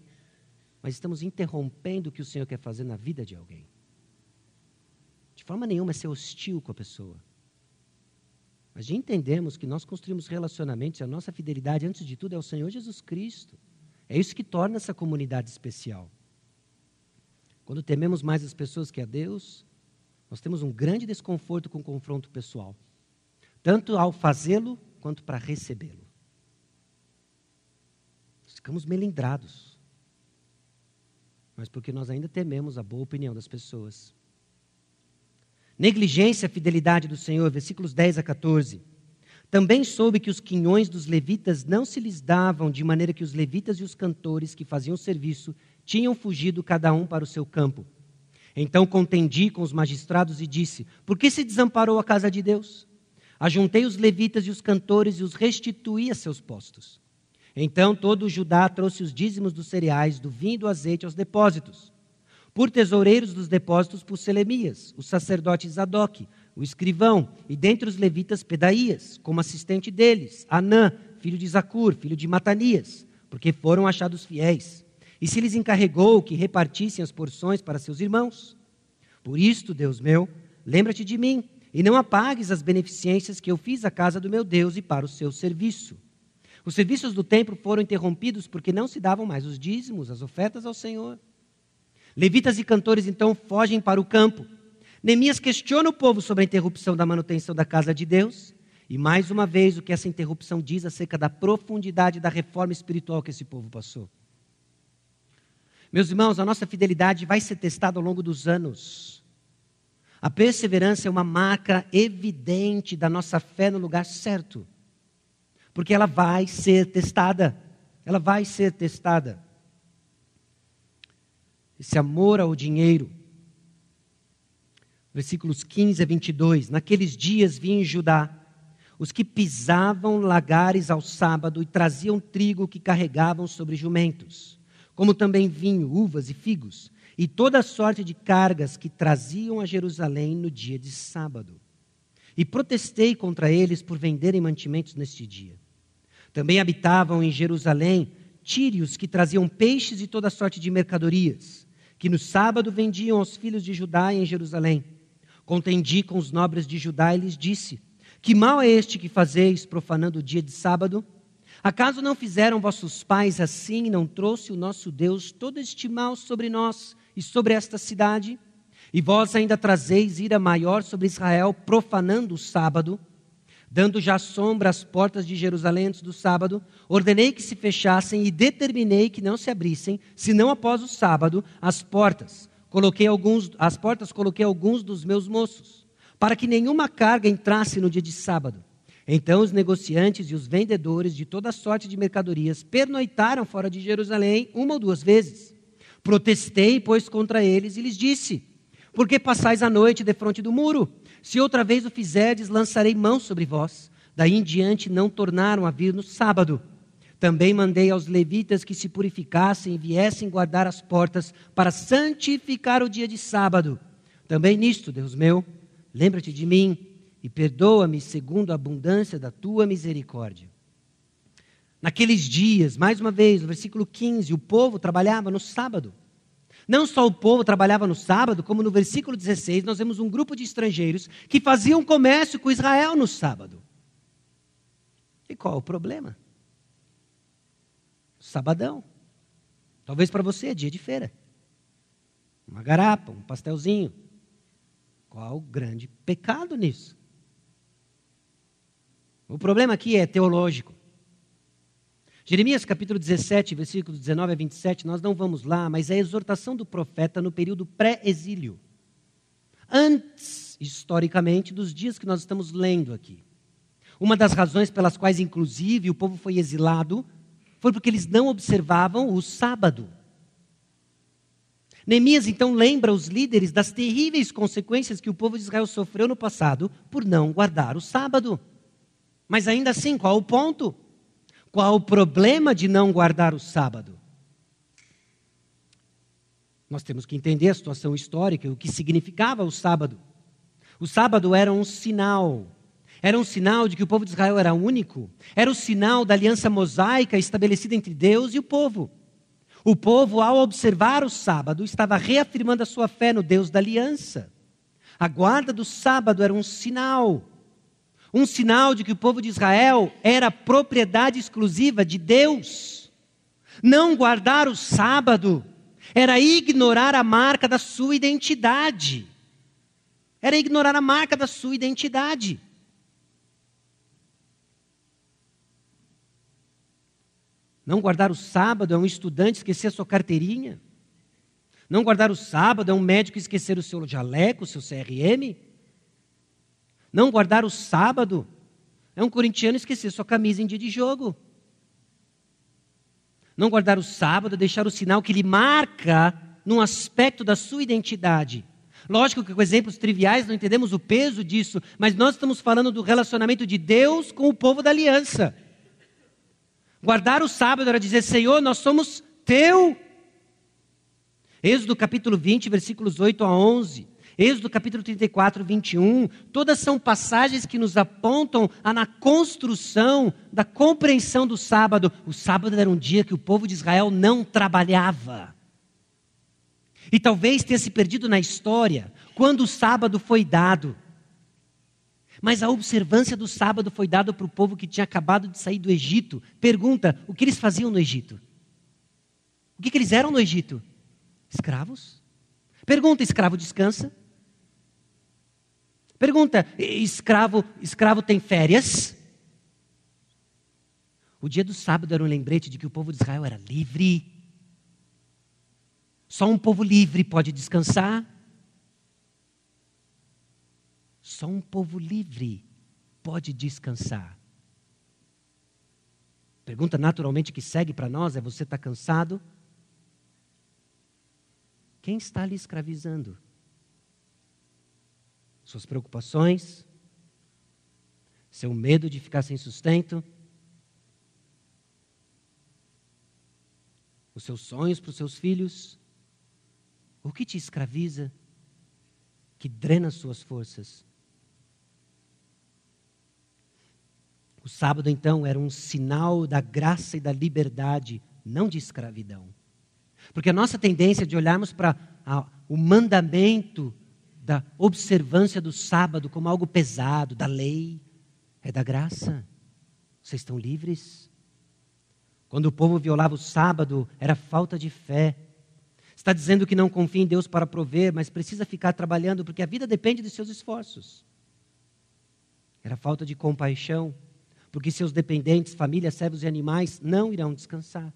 mas estamos interrompendo o que o Senhor quer fazer na vida de alguém. De forma nenhuma é ser hostil com a pessoa. Mas entendemos que nós construímos relacionamentos e a nossa fidelidade, antes de tudo, é o Senhor Jesus Cristo. É isso que torna essa comunidade especial. Quando tememos mais as pessoas que a Deus, nós temos um grande desconforto com o confronto pessoal, tanto ao fazê-lo quanto para recebê-lo. Ficamos melindrados, mas porque nós ainda tememos a boa opinião das pessoas. Negligência, fidelidade do Senhor, versículos 10 a 14. Também soube que os quinhões dos levitas não se lhes davam, de maneira que os levitas e os cantores que faziam serviço tinham fugido cada um para o seu campo. Então contendi com os magistrados e disse: Por que se desamparou a casa de Deus? Ajuntei os levitas e os cantores e os restituí a seus postos. Então todo o Judá trouxe os dízimos dos cereais, do vinho e do azeite aos depósitos. Por tesoureiros dos depósitos, por Selemias, o sacerdote Zadok, o escrivão, e dentre os levitas Pedaías, como assistente deles, Anã, filho de Zacur, filho de Matanias, porque foram achados fiéis. E se lhes encarregou que repartissem as porções para seus irmãos. Por isto, Deus meu, lembra-te de mim, e não apagues as beneficências que eu fiz à casa do meu Deus e para o seu serviço. Os serviços do templo foram interrompidos porque não se davam mais os dízimos, as ofertas ao Senhor. Levitas e cantores então fogem para o campo. Neemias questiona o povo sobre a interrupção da manutenção da casa de Deus. E mais uma vez, o que essa interrupção diz acerca da profundidade da reforma espiritual que esse povo passou. Meus irmãos, a nossa fidelidade vai ser testada ao longo dos anos. A perseverança é uma marca evidente da nossa fé no lugar certo. Porque ela vai ser testada. Ela vai ser testada. Esse amor ao dinheiro versículos 15 a 22. Naqueles dias vi em Judá os que pisavam lagares ao sábado e traziam trigo que carregavam sobre jumentos, como também vinho, uvas e figos, e toda sorte de cargas que traziam a Jerusalém no dia de sábado. E protestei contra eles por venderem mantimentos neste dia. Também habitavam em Jerusalém tírios que traziam peixes e toda sorte de mercadorias, que no sábado vendiam aos filhos de Judá em Jerusalém Contendi com os nobres de Judá e lhes disse: Que mal é este que fazeis, profanando o dia de sábado? Acaso não fizeram vossos pais assim e não trouxe o nosso Deus todo este mal sobre nós e sobre esta cidade? E vós ainda trazeis ira maior sobre Israel, profanando o sábado? Dando já sombra às portas de Jerusalém antes do sábado, ordenei que se fechassem e determinei que não se abrissem, senão após o sábado, as portas coloquei alguns, as portas coloquei alguns dos meus moços, para que nenhuma carga entrasse no dia de sábado. Então os negociantes e os vendedores de toda sorte de mercadorias pernoitaram fora de Jerusalém uma ou duas vezes. Protestei, pois, contra eles e lhes disse: Por que passais a noite defronte do muro? Se outra vez o fizerdes, lançarei mão sobre vós. Daí em diante não tornaram a vir no sábado. Também mandei aos levitas que se purificassem e viessem guardar as portas para santificar o dia de sábado. Também nisto, Deus meu, lembra-te de mim e perdoa-me segundo a abundância da tua misericórdia. Naqueles dias, mais uma vez, no versículo 15, o povo trabalhava no sábado. Não só o povo trabalhava no sábado, como no versículo 16, nós vemos um grupo de estrangeiros que faziam comércio com Israel no sábado. E qual o problema? Sabadão. Talvez para você é dia de feira. Uma garapa, um pastelzinho. Qual o grande pecado nisso? O problema aqui é teológico. Jeremias capítulo 17, versículos 19 a 27, nós não vamos lá, mas é a exortação do profeta no período pré-exílio. Antes, historicamente, dos dias que nós estamos lendo aqui. Uma das razões pelas quais, inclusive, o povo foi exilado foi porque eles não observavam o sábado. Neemias então lembra os líderes das terríveis consequências que o povo de Israel sofreu no passado por não guardar o sábado. Mas ainda assim, qual o ponto? Qual o problema de não guardar o sábado? Nós temos que entender a situação histórica, o que significava o sábado. O sábado era um sinal era um sinal de que o povo de Israel era único. Era o sinal da aliança mosaica estabelecida entre Deus e o povo. O povo, ao observar o sábado, estava reafirmando a sua fé no Deus da aliança. A guarda do sábado era um sinal. Um sinal de que o povo de Israel era propriedade exclusiva de Deus. Não guardar o sábado era ignorar a marca da sua identidade. Era ignorar a marca da sua identidade. Não guardar o sábado é um estudante esquecer a sua carteirinha. Não guardar o sábado é um médico esquecer o seu jaleco, o seu CRM. Não guardar o sábado é um corintiano esquecer sua camisa em dia de jogo. Não guardar o sábado é deixar o sinal que lhe marca num aspecto da sua identidade. Lógico que com exemplos triviais não entendemos o peso disso, mas nós estamos falando do relacionamento de Deus com o povo da aliança. Guardar o sábado era dizer: Senhor, nós somos teu. Êxodo capítulo 20, versículos 8 a 11. Êxodo capítulo 34, 21. Todas são passagens que nos apontam a na construção da compreensão do sábado. O sábado era um dia que o povo de Israel não trabalhava. E talvez tenha se perdido na história quando o sábado foi dado. Mas a observância do sábado foi dada para o povo que tinha acabado de sair do Egito. Pergunta: o que eles faziam no Egito? O que, que eles eram no Egito? Escravos? Pergunta: escravo descansa? Pergunta: escravo, escravo tem férias? O dia do sábado era um lembrete de que o povo de Israel era livre. Só um povo livre pode descansar. Só um povo livre pode descansar. Pergunta naturalmente que segue para nós é: você está cansado? Quem está lhe escravizando? Suas preocupações? Seu medo de ficar sem sustento? Os seus sonhos para os seus filhos? O que te escraviza? Que drena suas forças? O sábado, então, era um sinal da graça e da liberdade, não de escravidão. Porque a nossa tendência de olharmos para o mandamento da observância do sábado como algo pesado, da lei, é da graça. Vocês estão livres? Quando o povo violava o sábado, era falta de fé. Está dizendo que não confia em Deus para prover, mas precisa ficar trabalhando porque a vida depende dos seus esforços. Era falta de compaixão, porque seus dependentes, famílias, servos e animais não irão descansar.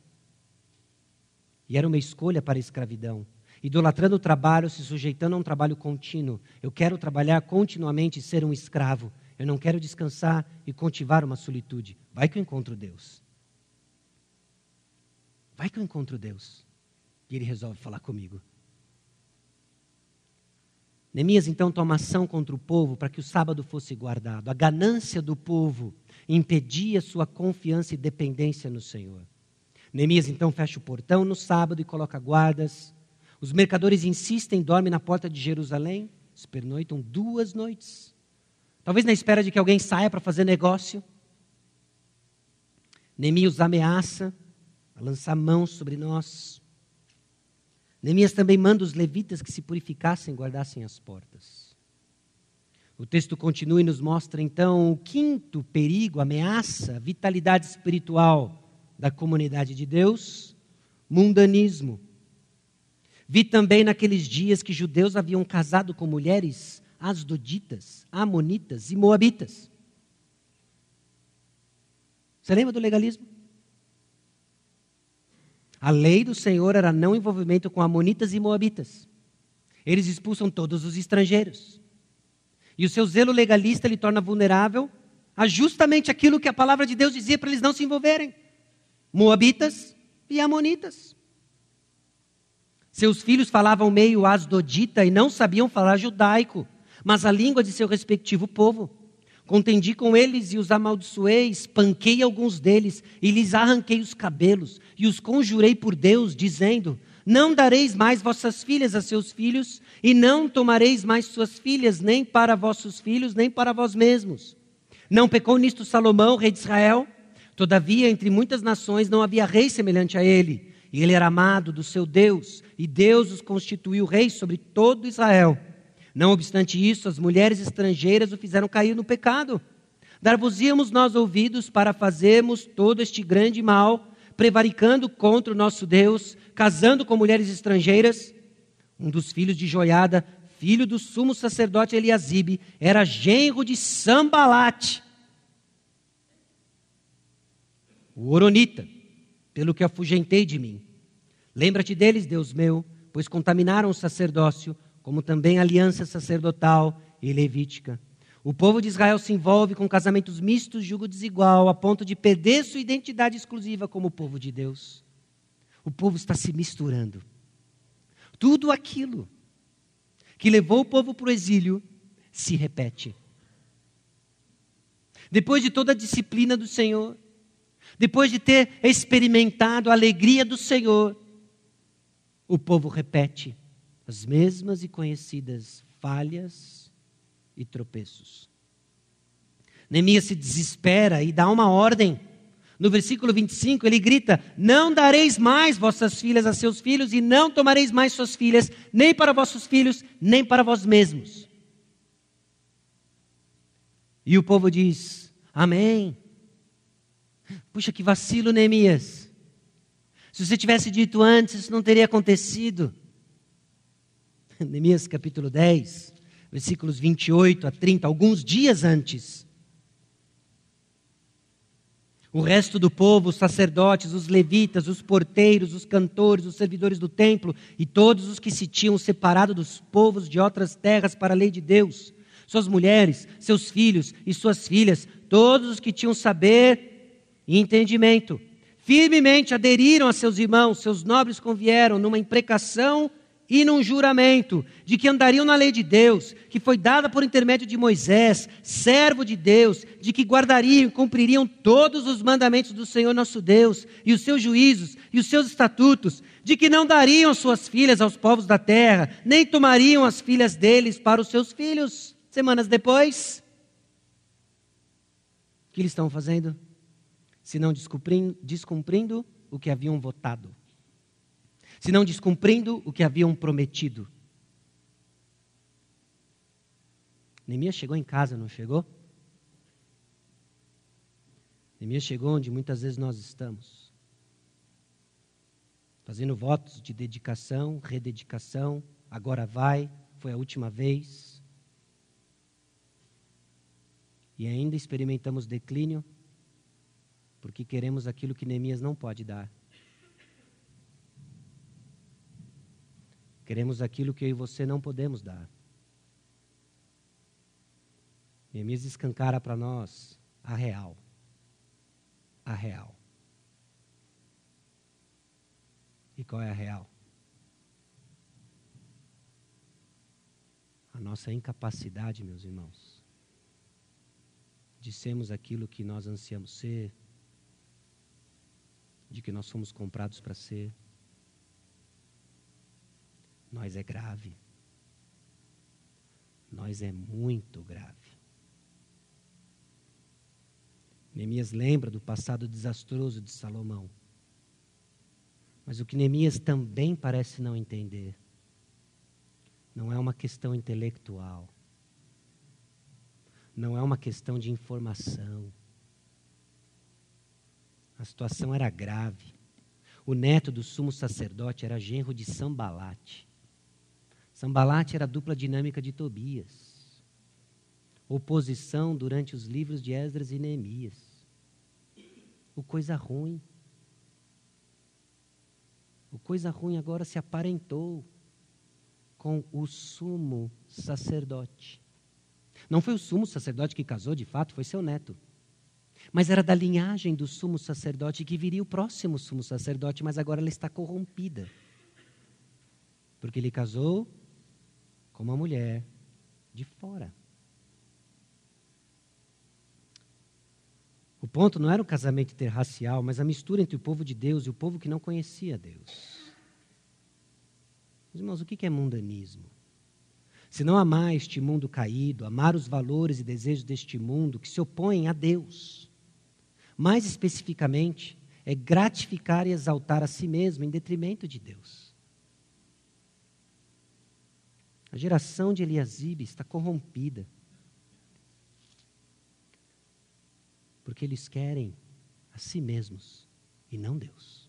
E era uma escolha para a escravidão. Idolatrando o trabalho, se sujeitando a um trabalho contínuo. Eu quero trabalhar continuamente e ser um escravo. Eu não quero descansar e cultivar uma solitude. Vai que eu encontro Deus. Vai que eu encontro Deus. E ele resolve falar comigo. Neemias então toma ação contra o povo para que o sábado fosse guardado. A ganância do povo impedia sua confiança e dependência no Senhor. Neemias então fecha o portão no sábado e coloca guardas. Os mercadores insistem, dormem na porta de Jerusalém, espernoitam duas noites. Talvez na espera de que alguém saia para fazer negócio. Neemias ameaça a lançar mãos sobre nós. Neemias também manda os levitas que se purificassem e guardassem as portas. O texto continua e nos mostra então o quinto perigo, ameaça, vitalidade espiritual da comunidade de Deus, mundanismo. Vi também naqueles dias que judeus haviam casado com mulheres asdoditas, amonitas e moabitas. Você lembra do legalismo? A lei do Senhor era não envolvimento com amonitas e moabitas. Eles expulsam todos os estrangeiros. E o seu zelo legalista lhe torna vulnerável a justamente aquilo que a palavra de Deus dizia para eles não se envolverem: moabitas e amonitas. Seus filhos falavam meio asdodita e não sabiam falar judaico, mas a língua de seu respectivo povo. Contendi com eles e os amaldiçoei, espanquei alguns deles e lhes arranquei os cabelos e os conjurei por Deus, dizendo: Não dareis mais vossas filhas a seus filhos e não tomareis mais suas filhas, nem para vossos filhos, nem para vós mesmos. Não pecou nisto Salomão, rei de Israel? Todavia, entre muitas nações não havia rei semelhante a ele. E ele era amado do seu Deus, e Deus os constituiu rei sobre todo Israel. Não obstante isso, as mulheres estrangeiras o fizeram cair no pecado. Dar-vos-íamos nós ouvidos para fazermos todo este grande mal, prevaricando contra o nosso Deus, casando com mulheres estrangeiras. Um dos filhos de Joiada, filho do sumo sacerdote Eliasibe, era genro de Sambalate, o Oronita, pelo que afugentei de mim. Lembra-te deles, Deus meu, pois contaminaram o sacerdócio como também a aliança sacerdotal e levítica. O povo de Israel se envolve com casamentos mistos, julgo desigual, a ponto de perder sua identidade exclusiva como povo de Deus. O povo está se misturando. Tudo aquilo que levou o povo para o exílio se repete. Depois de toda a disciplina do Senhor, depois de ter experimentado a alegria do Senhor, o povo repete as mesmas e conhecidas falhas e tropeços. Neemias se desespera e dá uma ordem. No versículo 25, ele grita: Não dareis mais vossas filhas a seus filhos, e não tomareis mais suas filhas, nem para vossos filhos, nem para vós mesmos. E o povo diz: Amém. Puxa, que vacilo, Neemias. Se você tivesse dito antes, isso não teria acontecido. Neemias capítulo 10, versículos 28 a 30, alguns dias antes. O resto do povo, os sacerdotes, os levitas, os porteiros, os cantores, os servidores do templo e todos os que se tinham separado dos povos de outras terras para a lei de Deus, suas mulheres, seus filhos e suas filhas, todos os que tinham saber e entendimento, firmemente aderiram a seus irmãos, seus nobres convieram numa imprecação e num juramento de que andariam na lei de Deus, que foi dada por intermédio de Moisés, servo de Deus, de que guardariam e cumpririam todos os mandamentos do Senhor nosso Deus, e os seus juízos e os seus estatutos, de que não dariam suas filhas aos povos da terra, nem tomariam as filhas deles para os seus filhos. Semanas depois, o que eles estão fazendo? se não descumprindo, descumprindo o que haviam votado, se não descumprindo o que haviam prometido. Neemias chegou em casa, não chegou? Neemias chegou onde muitas vezes nós estamos. Fazendo votos de dedicação, rededicação, agora vai, foi a última vez. E ainda experimentamos declínio porque queremos aquilo que Neemias não pode dar. Queremos aquilo que eu e você não podemos dar. Neemias escancara para nós a real. A real. E qual é a real? A nossa incapacidade, meus irmãos, de sermos aquilo que nós ansiamos ser, de que nós fomos comprados para ser. Nós é grave. Nós é muito grave. Neemias lembra do passado desastroso de Salomão. Mas o que Neemias também parece não entender não é uma questão intelectual, não é uma questão de informação a situação era grave. O neto do sumo sacerdote era genro de Sambalate. Sambalate era a dupla dinâmica de Tobias. Oposição durante os livros de Esdras e Neemias. O coisa ruim. O coisa ruim agora se aparentou com o sumo sacerdote. Não foi o sumo sacerdote que casou, de fato, foi seu neto. Mas era da linhagem do sumo sacerdote que viria o próximo sumo sacerdote, mas agora ela está corrompida. Porque ele casou com uma mulher de fora. O ponto não era o casamento interracial, mas a mistura entre o povo de Deus e o povo que não conhecia Deus. Irmãos, o que é mundanismo? Se não amar este mundo caído, amar os valores e desejos deste mundo que se opõem a Deus. Mais especificamente, é gratificar e exaltar a si mesmo em detrimento de Deus. A geração de Eliasibe está corrompida. Porque eles querem a si mesmos e não Deus.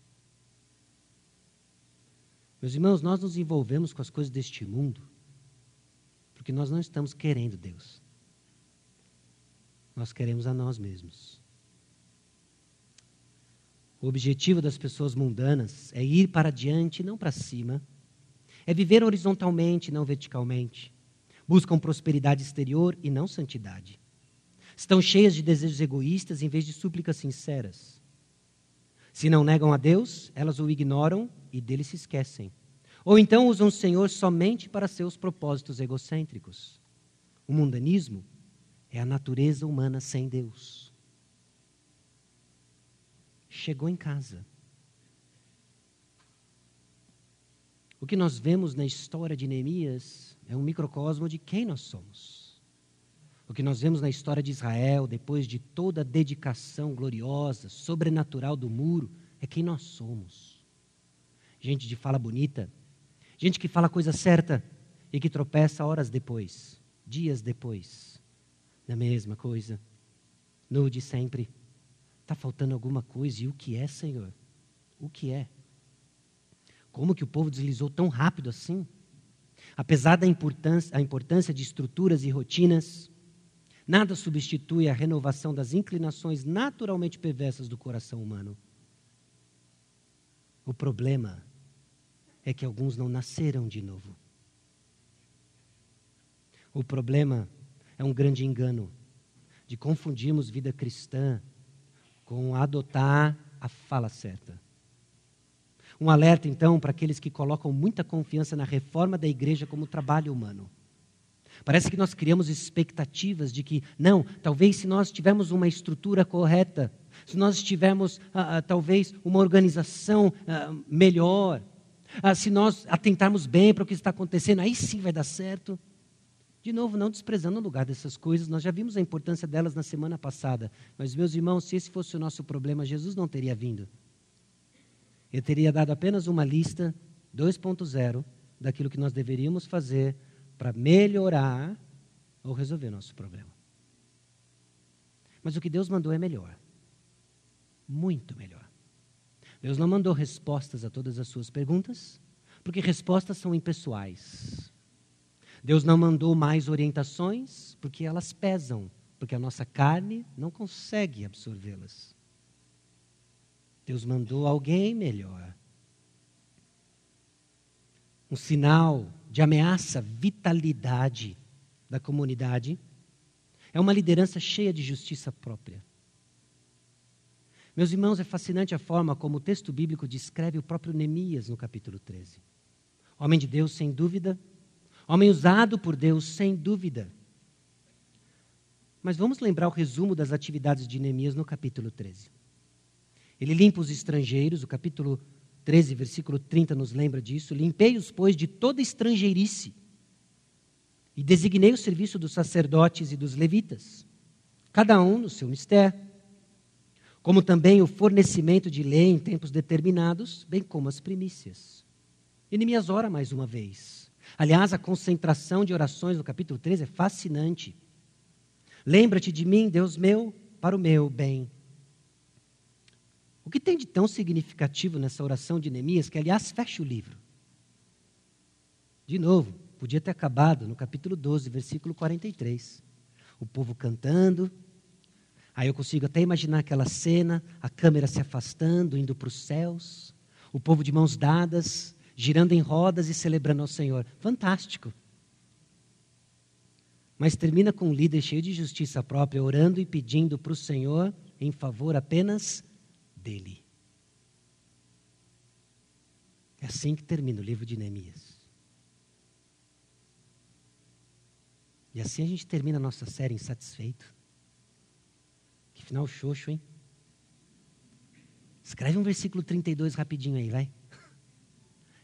Meus irmãos, nós nos envolvemos com as coisas deste mundo porque nós não estamos querendo Deus. Nós queremos a nós mesmos. O objetivo das pessoas mundanas é ir para diante, não para cima. É viver horizontalmente, não verticalmente. Buscam prosperidade exterior e não santidade. Estão cheias de desejos egoístas em vez de súplicas sinceras. Se não negam a Deus, elas o ignoram e dele se esquecem. Ou então usam o Senhor somente para seus propósitos egocêntricos. O mundanismo é a natureza humana sem Deus. Chegou em casa. O que nós vemos na história de Neemias é um microcosmo de quem nós somos. O que nós vemos na história de Israel, depois de toda a dedicação gloriosa, sobrenatural do muro, é quem nós somos. Gente de fala bonita, gente que fala a coisa certa e que tropeça horas depois, dias depois, na mesma coisa. Nude sempre. Está faltando alguma coisa. E o que é, Senhor? O que é? Como que o povo deslizou tão rápido assim? Apesar da importância, a importância de estruturas e rotinas, Nada substitui a renovação das inclinações naturalmente perversas do coração humano. O problema é que alguns não nasceram de novo. O problema é um grande engano de confundirmos vida cristã com adotar a fala certa. Um alerta, então, para aqueles que colocam muita confiança na reforma da igreja como trabalho humano. Parece que nós criamos expectativas de que, não, talvez se nós tivermos uma estrutura correta, se nós tivermos ah, ah, talvez uma organização ah, melhor, ah, se nós atentarmos bem para o que está acontecendo, aí sim vai dar certo. De novo, não desprezando o lugar dessas coisas, nós já vimos a importância delas na semana passada. Mas, meus irmãos, se esse fosse o nosso problema, Jesus não teria vindo. Ele teria dado apenas uma lista 2.0 daquilo que nós deveríamos fazer para melhorar ou resolver nosso problema. Mas o que Deus mandou é melhor. Muito melhor. Deus não mandou respostas a todas as suas perguntas, porque respostas são impessoais. Deus não mandou mais orientações, porque elas pesam, porque a nossa carne não consegue absorvê-las. Deus mandou alguém melhor. Um sinal de ameaça vitalidade da comunidade, é uma liderança cheia de justiça própria. Meus irmãos, é fascinante a forma como o texto bíblico descreve o próprio Neemias no capítulo 13. Homem de Deus, sem dúvida. Homem usado por Deus, sem dúvida. Mas vamos lembrar o resumo das atividades de Neemias no capítulo 13. Ele limpa os estrangeiros, o capítulo 13, versículo 30 nos lembra disso. Limpei-os, pois, de toda estrangeirice e designei o serviço dos sacerdotes e dos levitas, cada um no seu mistério, como também o fornecimento de lei em tempos determinados, bem como as primícias. E Neemias ora mais uma vez. Aliás, a concentração de orações no capítulo 13 é fascinante. Lembra-te de mim, Deus meu, para o meu bem o que tem de tão significativo nessa oração de Neemias, que aliás fecha o livro? De novo, podia ter acabado no capítulo 12, versículo 43. O povo cantando. Aí eu consigo até imaginar aquela cena, a câmera se afastando, indo para os céus, o povo de mãos dadas, girando em rodas e celebrando ao Senhor. Fantástico. Mas termina com um líder cheio de justiça própria, orando e pedindo para o Senhor em favor apenas dele. É assim que termina o livro de Neemias. E assim a gente termina a nossa série insatisfeito. Que final xoxo, hein? Escreve um versículo 32 rapidinho aí, vai.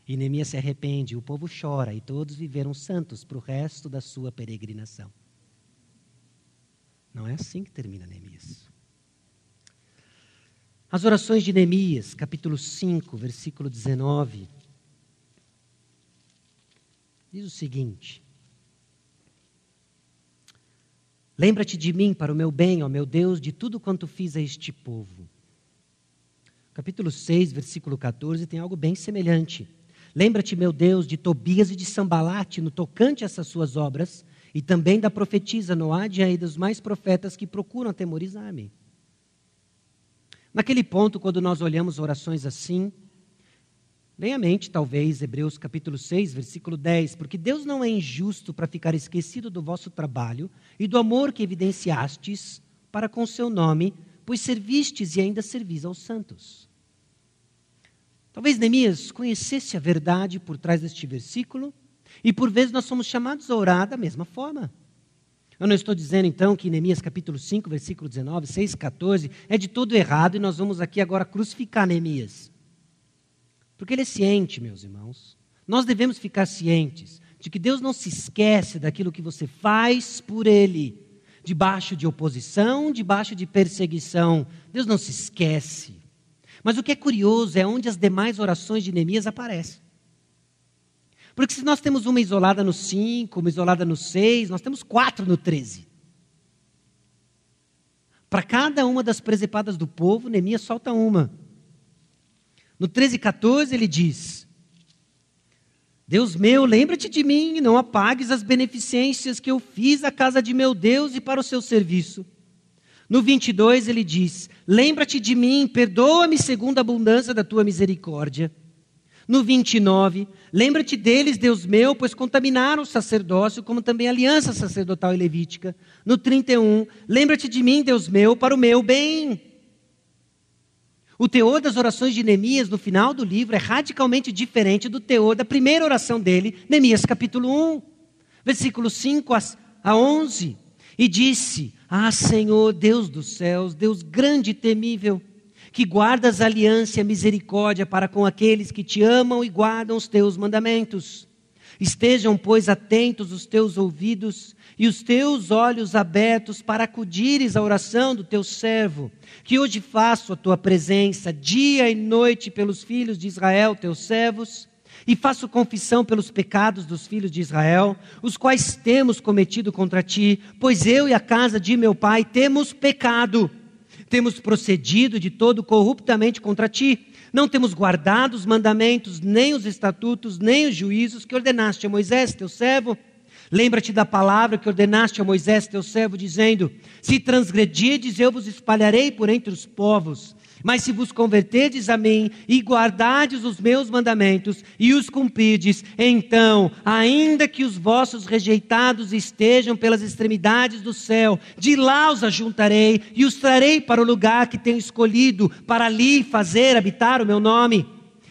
E Neemias se arrepende, o povo chora, e todos viveram santos para o resto da sua peregrinação. Não é assim que termina Neemias. As orações de Neemias, capítulo 5, versículo 19. Diz o seguinte: Lembra-te de mim para o meu bem, ó meu Deus, de tudo quanto fiz a este povo. Capítulo 6, versículo 14, tem algo bem semelhante. Lembra-te, meu Deus, de Tobias e de Sambalate no tocante a essas suas obras, e também da profetisa Noádia e dos mais profetas que procuram atemorizar-me. Naquele ponto, quando nós olhamos orações assim, Venha à mente, talvez, Hebreus capítulo 6, versículo 10, porque Deus não é injusto para ficar esquecido do vosso trabalho e do amor que evidenciastes para com seu nome, pois servistes e ainda servis aos santos. Talvez Neemias conhecesse a verdade por trás deste versículo, e por vezes nós somos chamados a orar da mesma forma. Eu não estou dizendo então que Neemias capítulo 5, versículo 19, 6, 14 é de todo errado e nós vamos aqui agora crucificar Neemias. Porque ele é ciente, meus irmãos. Nós devemos ficar cientes de que Deus não se esquece daquilo que você faz por Ele, debaixo de oposição, debaixo de perseguição. Deus não se esquece. Mas o que é curioso é onde as demais orações de Neemias aparecem. Porque se nós temos uma isolada no 5, uma isolada no 6, nós temos quatro no 13. Para cada uma das presepadas do povo, Neemias solta uma. No 13 e 14 ele diz: Deus meu, lembra-te de mim e não apagues as beneficências que eu fiz à casa de meu Deus e para o seu serviço. No 22 ele diz: Lembra-te de mim, perdoa-me segundo a abundância da tua misericórdia. No 29, lembra-te deles, Deus meu, pois contaminaram o sacerdócio, como também a aliança sacerdotal e levítica. No 31, lembra-te de mim, Deus meu, para o meu bem. O teor das orações de Neemias no final do livro é radicalmente diferente do teor da primeira oração dele, Neemias capítulo 1, versículos 5 a 11. E disse: Ah, Senhor, Deus dos céus, Deus grande e temível, que guardas aliança e misericórdia para com aqueles que te amam e guardam os teus mandamentos. Estejam, pois, atentos os teus ouvidos e os teus olhos abertos para acudires à oração do teu servo, que hoje faço a tua presença dia e noite pelos filhos de Israel, teus servos, e faço confissão pelos pecados dos filhos de Israel, os quais temos cometido contra ti, pois eu e a casa de meu pai temos pecado, temos procedido de todo corruptamente contra ti, não temos guardado os mandamentos, nem os estatutos, nem os juízos que ordenaste a Moisés, teu servo, Lembra-te da palavra que ordenaste a Moisés, teu servo, dizendo: Se transgredirdes, eu vos espalharei por entre os povos. Mas se vos converterdes a mim e guardardes os meus mandamentos e os cumprirdes, então, ainda que os vossos rejeitados estejam pelas extremidades do céu, de lá os ajuntarei e os trarei para o lugar que tenho escolhido, para ali fazer habitar o meu nome.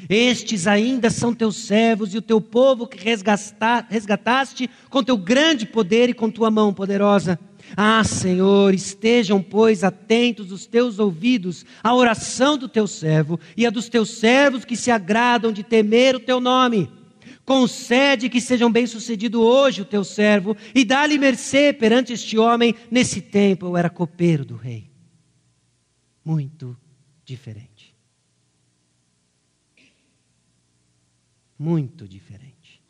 Estes ainda são teus servos e o teu povo que resgataste com teu grande poder e com tua mão poderosa. Ah, Senhor, estejam, pois, atentos os teus ouvidos à oração do teu servo e a dos teus servos que se agradam de temer o teu nome. Concede que sejam bem-sucedido hoje o teu servo e dá-lhe mercê perante este homem. Nesse tempo eu era copeiro do rei. Muito diferente. muito diferente.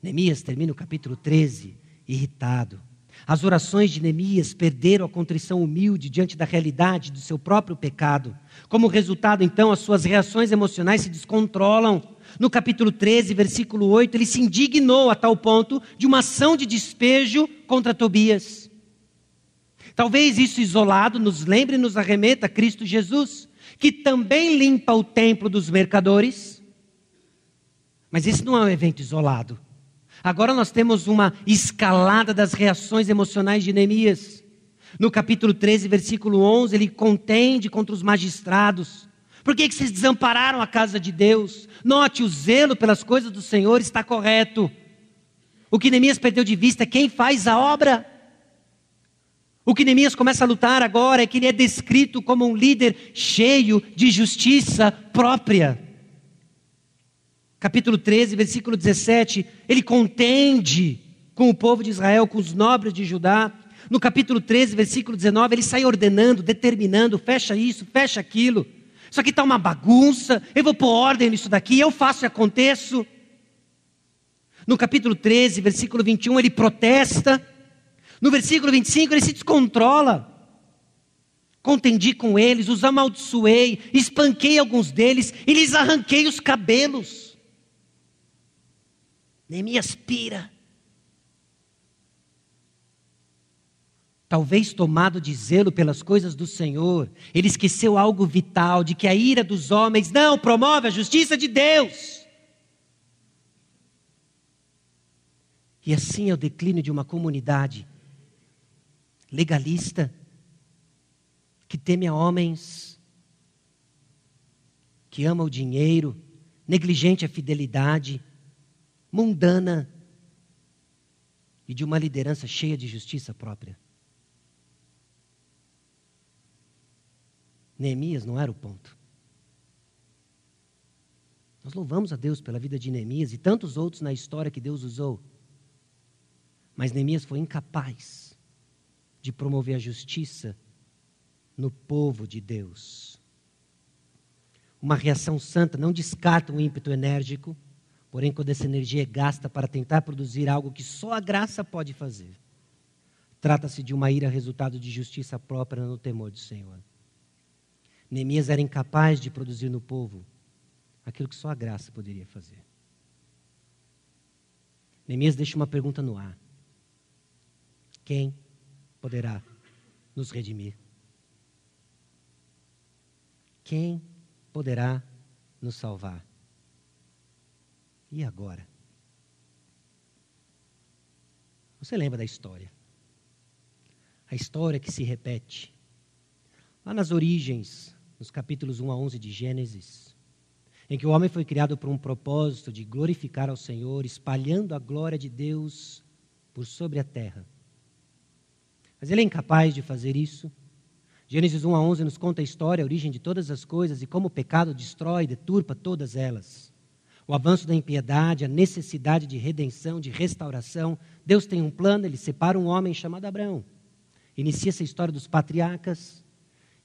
Neemias termina o capítulo 13 irritado. As orações de Neemias perderam a contrição humilde diante da realidade do seu próprio pecado. Como resultado, então, as suas reações emocionais se descontrolam. No capítulo 13, versículo 8, ele se indignou a tal ponto de uma ação de despejo contra Tobias. Talvez isso isolado nos lembre e nos arremeta a Cristo Jesus, que também limpa o templo dos mercadores mas esse não é um evento isolado. Agora nós temos uma escalada das reações emocionais de Neemias. No capítulo 13, versículo 11, ele contende contra os magistrados. Por que, que vocês desampararam a casa de Deus? Note, o zelo pelas coisas do Senhor está correto. O que Neemias perdeu de vista é quem faz a obra. O que Neemias começa a lutar agora é que ele é descrito como um líder cheio de justiça própria capítulo 13, versículo 17, ele contende com o povo de Israel, com os nobres de Judá. No capítulo 13, versículo 19, ele sai ordenando, determinando, fecha isso, fecha aquilo. Isso aqui está uma bagunça, eu vou pôr ordem nisso daqui, eu faço e aconteço. No capítulo 13, versículo 21, ele protesta. No versículo 25, ele se descontrola. Contendi com eles, os amaldiçoei, espanquei alguns deles e lhes arranquei os cabelos. Neemias pira. Talvez tomado de zelo pelas coisas do Senhor, ele esqueceu algo vital, de que a ira dos homens não promove a justiça de Deus. E assim é o declínio de uma comunidade legalista, que teme a homens, que ama o dinheiro, negligente a fidelidade, mundana e de uma liderança cheia de justiça própria. Neemias não era o ponto. Nós louvamos a Deus pela vida de Neemias e tantos outros na história que Deus usou. Mas Neemias foi incapaz de promover a justiça no povo de Deus. Uma reação santa não descarta um ímpeto enérgico, porém, quando essa energia é gasta para tentar produzir algo que só a graça pode fazer, trata-se de uma ira resultado de justiça própria no temor do Senhor. Neemias era incapaz de produzir no povo aquilo que só a graça poderia fazer. Neemias deixa uma pergunta no ar: Quem poderá nos redimir? Quem poderá nos salvar? E agora? Você lembra da história? A história que se repete. Lá nas origens nos capítulos 1 a 11 de Gênesis, em que o homem foi criado por um propósito de glorificar ao Senhor, espalhando a glória de Deus por sobre a terra. Mas ele é incapaz de fazer isso. Gênesis 1 a 11 nos conta a história, a origem de todas as coisas e como o pecado destrói deturpa todas elas. O avanço da impiedade, a necessidade de redenção, de restauração. Deus tem um plano, ele separa um homem chamado Abraão. Inicia essa história dos patriarcas,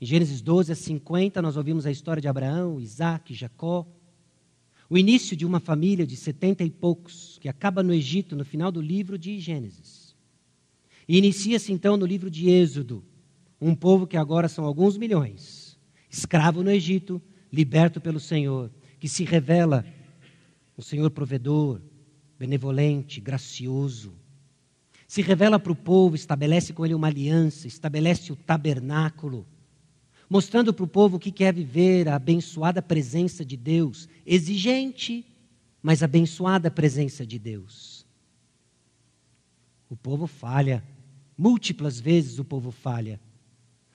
em Gênesis 12 a 50, nós ouvimos a história de Abraão, Isaac, Jacó. O início de uma família de setenta e poucos, que acaba no Egito, no final do livro de Gênesis. E inicia-se então no livro de Êxodo, um povo que agora são alguns milhões, escravo no Egito, liberto pelo Senhor, que se revela o Senhor provedor, benevolente, gracioso. Se revela para o povo, estabelece com ele uma aliança, estabelece o tabernáculo mostrando para o povo o que quer viver a abençoada presença de Deus, exigente, mas abençoada presença de Deus. O povo falha, múltiplas vezes o povo falha.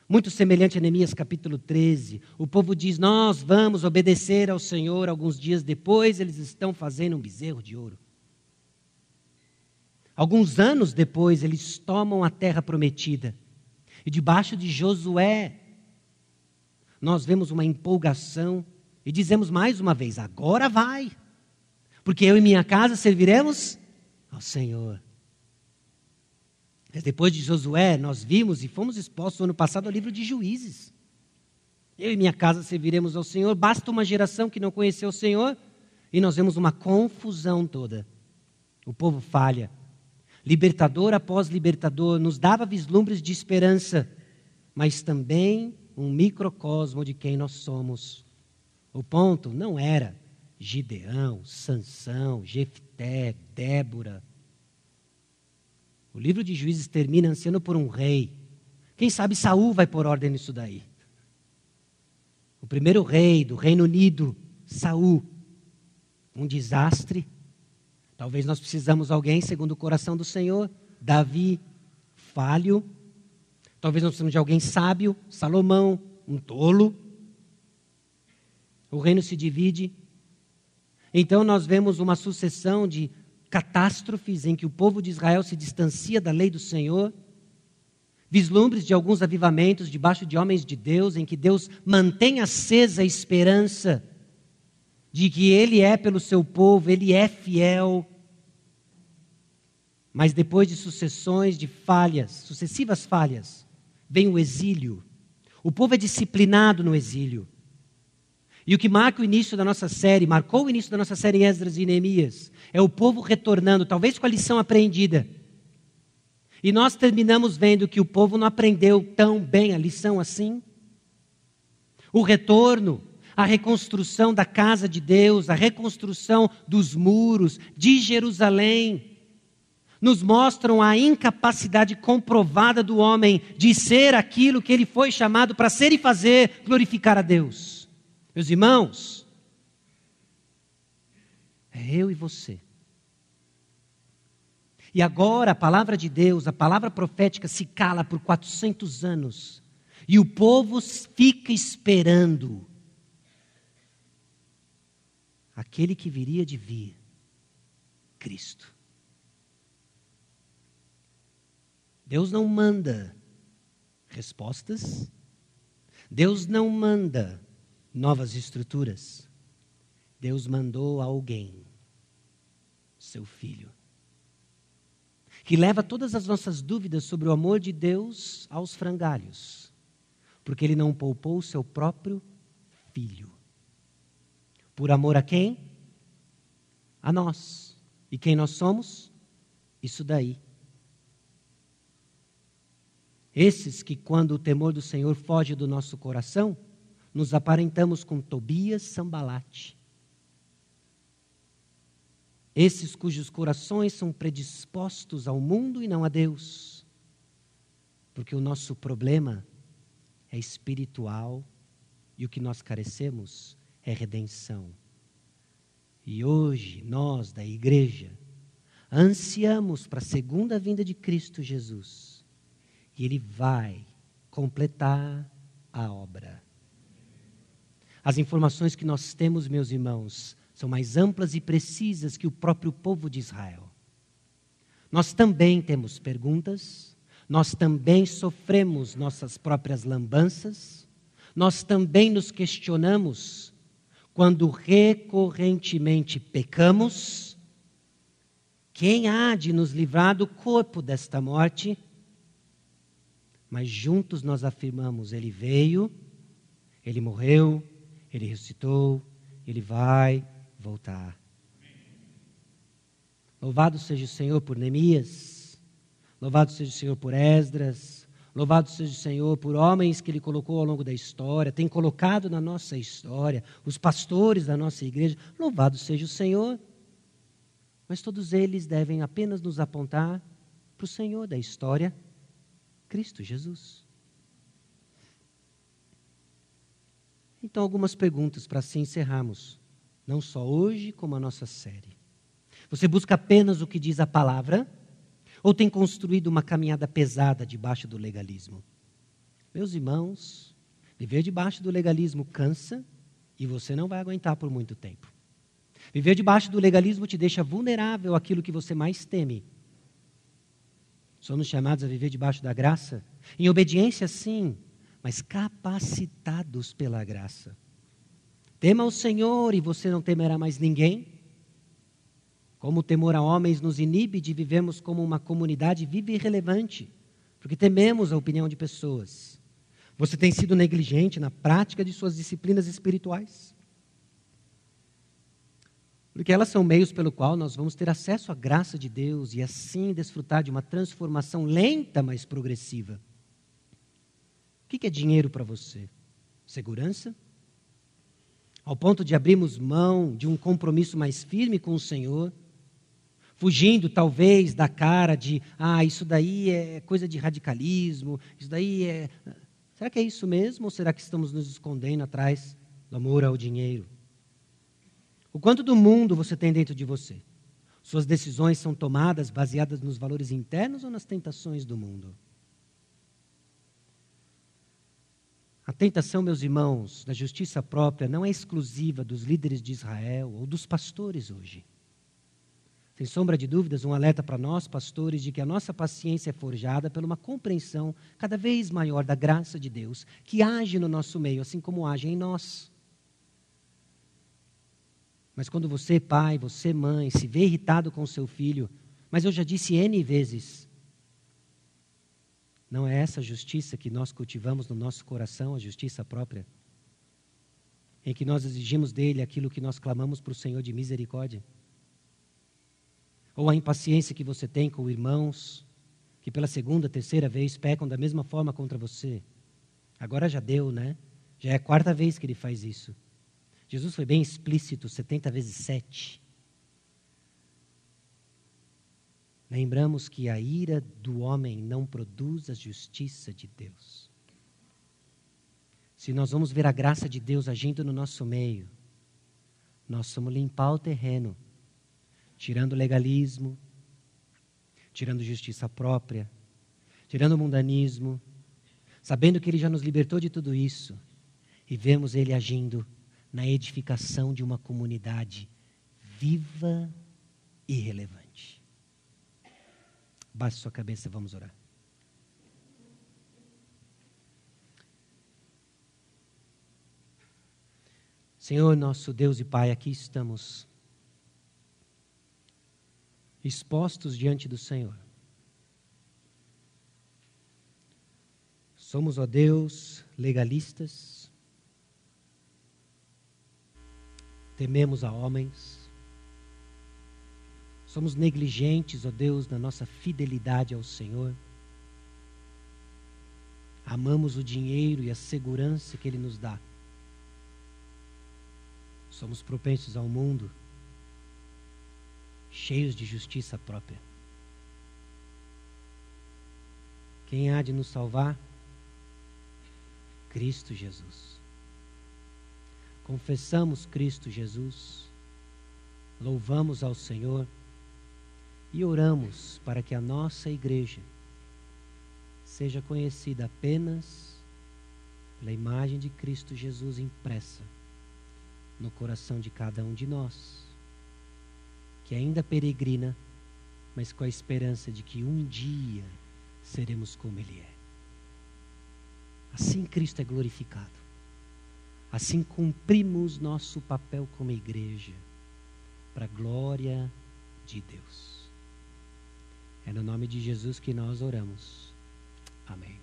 Muito semelhante a Neemias capítulo 13. O povo diz: Nós vamos obedecer ao Senhor. Alguns dias depois, eles estão fazendo um bezerro de ouro. Alguns anos depois, eles tomam a terra prometida. E debaixo de Josué, nós vemos uma empolgação e dizemos mais uma vez: agora vai, porque eu e minha casa serviremos ao Senhor. Depois de Josué, nós vimos e fomos expostos no ano passado ao livro de Juízes. Eu e minha casa serviremos ao Senhor. Basta uma geração que não conheceu o Senhor e nós vemos uma confusão toda. O povo falha. Libertador após libertador nos dava vislumbres de esperança, mas também um microcosmo de quem nós somos. O ponto não era Gideão, Sansão, Jefté, Débora. O livro de Juízes termina ansiando por um rei. Quem sabe Saul vai pôr ordem nisso daí. O primeiro rei do Reino Unido, Saul, um desastre. Talvez nós precisamos alguém segundo o coração do Senhor. Davi, falho, Talvez nós precisamos de alguém sábio, Salomão, um tolo. O reino se divide. Então nós vemos uma sucessão de catástrofes em que o povo de Israel se distancia da lei do Senhor. Vislumbres de alguns avivamentos debaixo de homens de Deus, em que Deus mantém acesa a esperança de que Ele é pelo seu povo, Ele é fiel. Mas depois de sucessões de falhas, sucessivas falhas, vem o exílio. O povo é disciplinado no exílio. E o que marca o início da nossa série, marcou o início da nossa série em Esdras e Neemias, é o povo retornando, talvez com a lição aprendida. E nós terminamos vendo que o povo não aprendeu tão bem a lição assim. O retorno, a reconstrução da casa de Deus, a reconstrução dos muros de Jerusalém, nos mostram a incapacidade comprovada do homem de ser aquilo que ele foi chamado para ser e fazer, glorificar a Deus. Meus irmãos, é eu e você. E agora a palavra de Deus, a palavra profética se cala por 400 anos. E o povo fica esperando aquele que viria de vir, Cristo. Deus não manda respostas, Deus não manda novas estruturas. Deus mandou alguém, seu filho, que leva todas as nossas dúvidas sobre o amor de Deus aos frangalhos, porque ele não poupou o seu próprio filho. Por amor a quem? A nós. E quem nós somos? Isso daí. Esses que, quando o temor do Senhor foge do nosso coração, nos aparentamos com Tobias Sambalate. Esses cujos corações são predispostos ao mundo e não a Deus. Porque o nosso problema é espiritual e o que nós carecemos é redenção. E hoje, nós da igreja, ansiamos para a segunda vinda de Cristo Jesus e Ele vai completar a obra. As informações que nós temos, meus irmãos, são mais amplas e precisas que o próprio povo de Israel. Nós também temos perguntas, nós também sofremos nossas próprias lambanças, nós também nos questionamos quando recorrentemente pecamos. Quem há de nos livrar do corpo desta morte? mas juntos nós afirmamos: Ele veio, Ele morreu, Ele ressuscitou, Ele vai voltar. Louvado seja o Senhor por Neemias, louvado seja o Senhor por Esdras, louvado seja o Senhor por homens que Ele colocou ao longo da história, tem colocado na nossa história, os pastores da nossa igreja, louvado seja o Senhor. Mas todos eles devem apenas nos apontar para o Senhor da história Cristo Jesus. Então, algumas perguntas para assim encerrarmos, não só hoje, como a nossa série. Você busca apenas o que diz a palavra? Ou tem construído uma caminhada pesada debaixo do legalismo? Meus irmãos, viver debaixo do legalismo cansa e você não vai aguentar por muito tempo. Viver debaixo do legalismo te deixa vulnerável àquilo que você mais teme, Somos chamados a viver debaixo da graça, em obediência, sim, mas capacitados pela graça. Tema o Senhor e você não temerá mais ninguém. Como o temor a homens nos inibe de vivermos como uma comunidade viva e relevante, porque tememos a opinião de pessoas. Você tem sido negligente na prática de suas disciplinas espirituais? Porque elas são meios pelo qual nós vamos ter acesso à graça de Deus e assim desfrutar de uma transformação lenta, mas progressiva. O que é dinheiro para você? Segurança? Ao ponto de abrirmos mão de um compromisso mais firme com o Senhor, fugindo talvez da cara de, ah, isso daí é coisa de radicalismo, isso daí é. Será que é isso mesmo ou será que estamos nos escondendo atrás do amor ao dinheiro? O quanto do mundo você tem dentro de você? Suas decisões são tomadas baseadas nos valores internos ou nas tentações do mundo? A tentação, meus irmãos, da justiça própria não é exclusiva dos líderes de Israel ou dos pastores hoje. Sem sombra de dúvidas, um alerta para nós, pastores, de que a nossa paciência é forjada por uma compreensão cada vez maior da graça de Deus, que age no nosso meio, assim como age em nós. Mas quando você, pai, você, mãe, se vê irritado com seu filho, mas eu já disse N vezes, não é essa justiça que nós cultivamos no nosso coração, a justiça própria? Em que nós exigimos dele aquilo que nós clamamos para o Senhor de misericórdia? Ou a impaciência que você tem com irmãos que pela segunda, terceira vez pecam da mesma forma contra você? Agora já deu, né? Já é a quarta vez que ele faz isso. Jesus foi bem explícito, 70 vezes 7. Lembramos que a ira do homem não produz a justiça de Deus. Se nós vamos ver a graça de Deus agindo no nosso meio, nós somos limpar o terreno, tirando legalismo, tirando justiça própria, tirando mundanismo, sabendo que Ele já nos libertou de tudo isso, e vemos Ele agindo na edificação de uma comunidade viva e relevante. Baixe sua cabeça, vamos orar. Senhor, nosso Deus e Pai, aqui estamos expostos diante do Senhor. Somos, ó Deus, legalistas, tememos a homens, somos negligentes, ó Deus, na nossa fidelidade ao Senhor, amamos o dinheiro e a segurança que Ele nos dá, somos propensos ao mundo, cheios de justiça própria. Quem há de nos salvar? Cristo Jesus. Confessamos Cristo Jesus, louvamos ao Senhor e oramos para que a nossa igreja seja conhecida apenas pela imagem de Cristo Jesus impressa no coração de cada um de nós, que ainda peregrina, mas com a esperança de que um dia seremos como Ele é. Assim Cristo é glorificado. Assim cumprimos nosso papel como igreja, para a glória de Deus. É no nome de Jesus que nós oramos. Amém.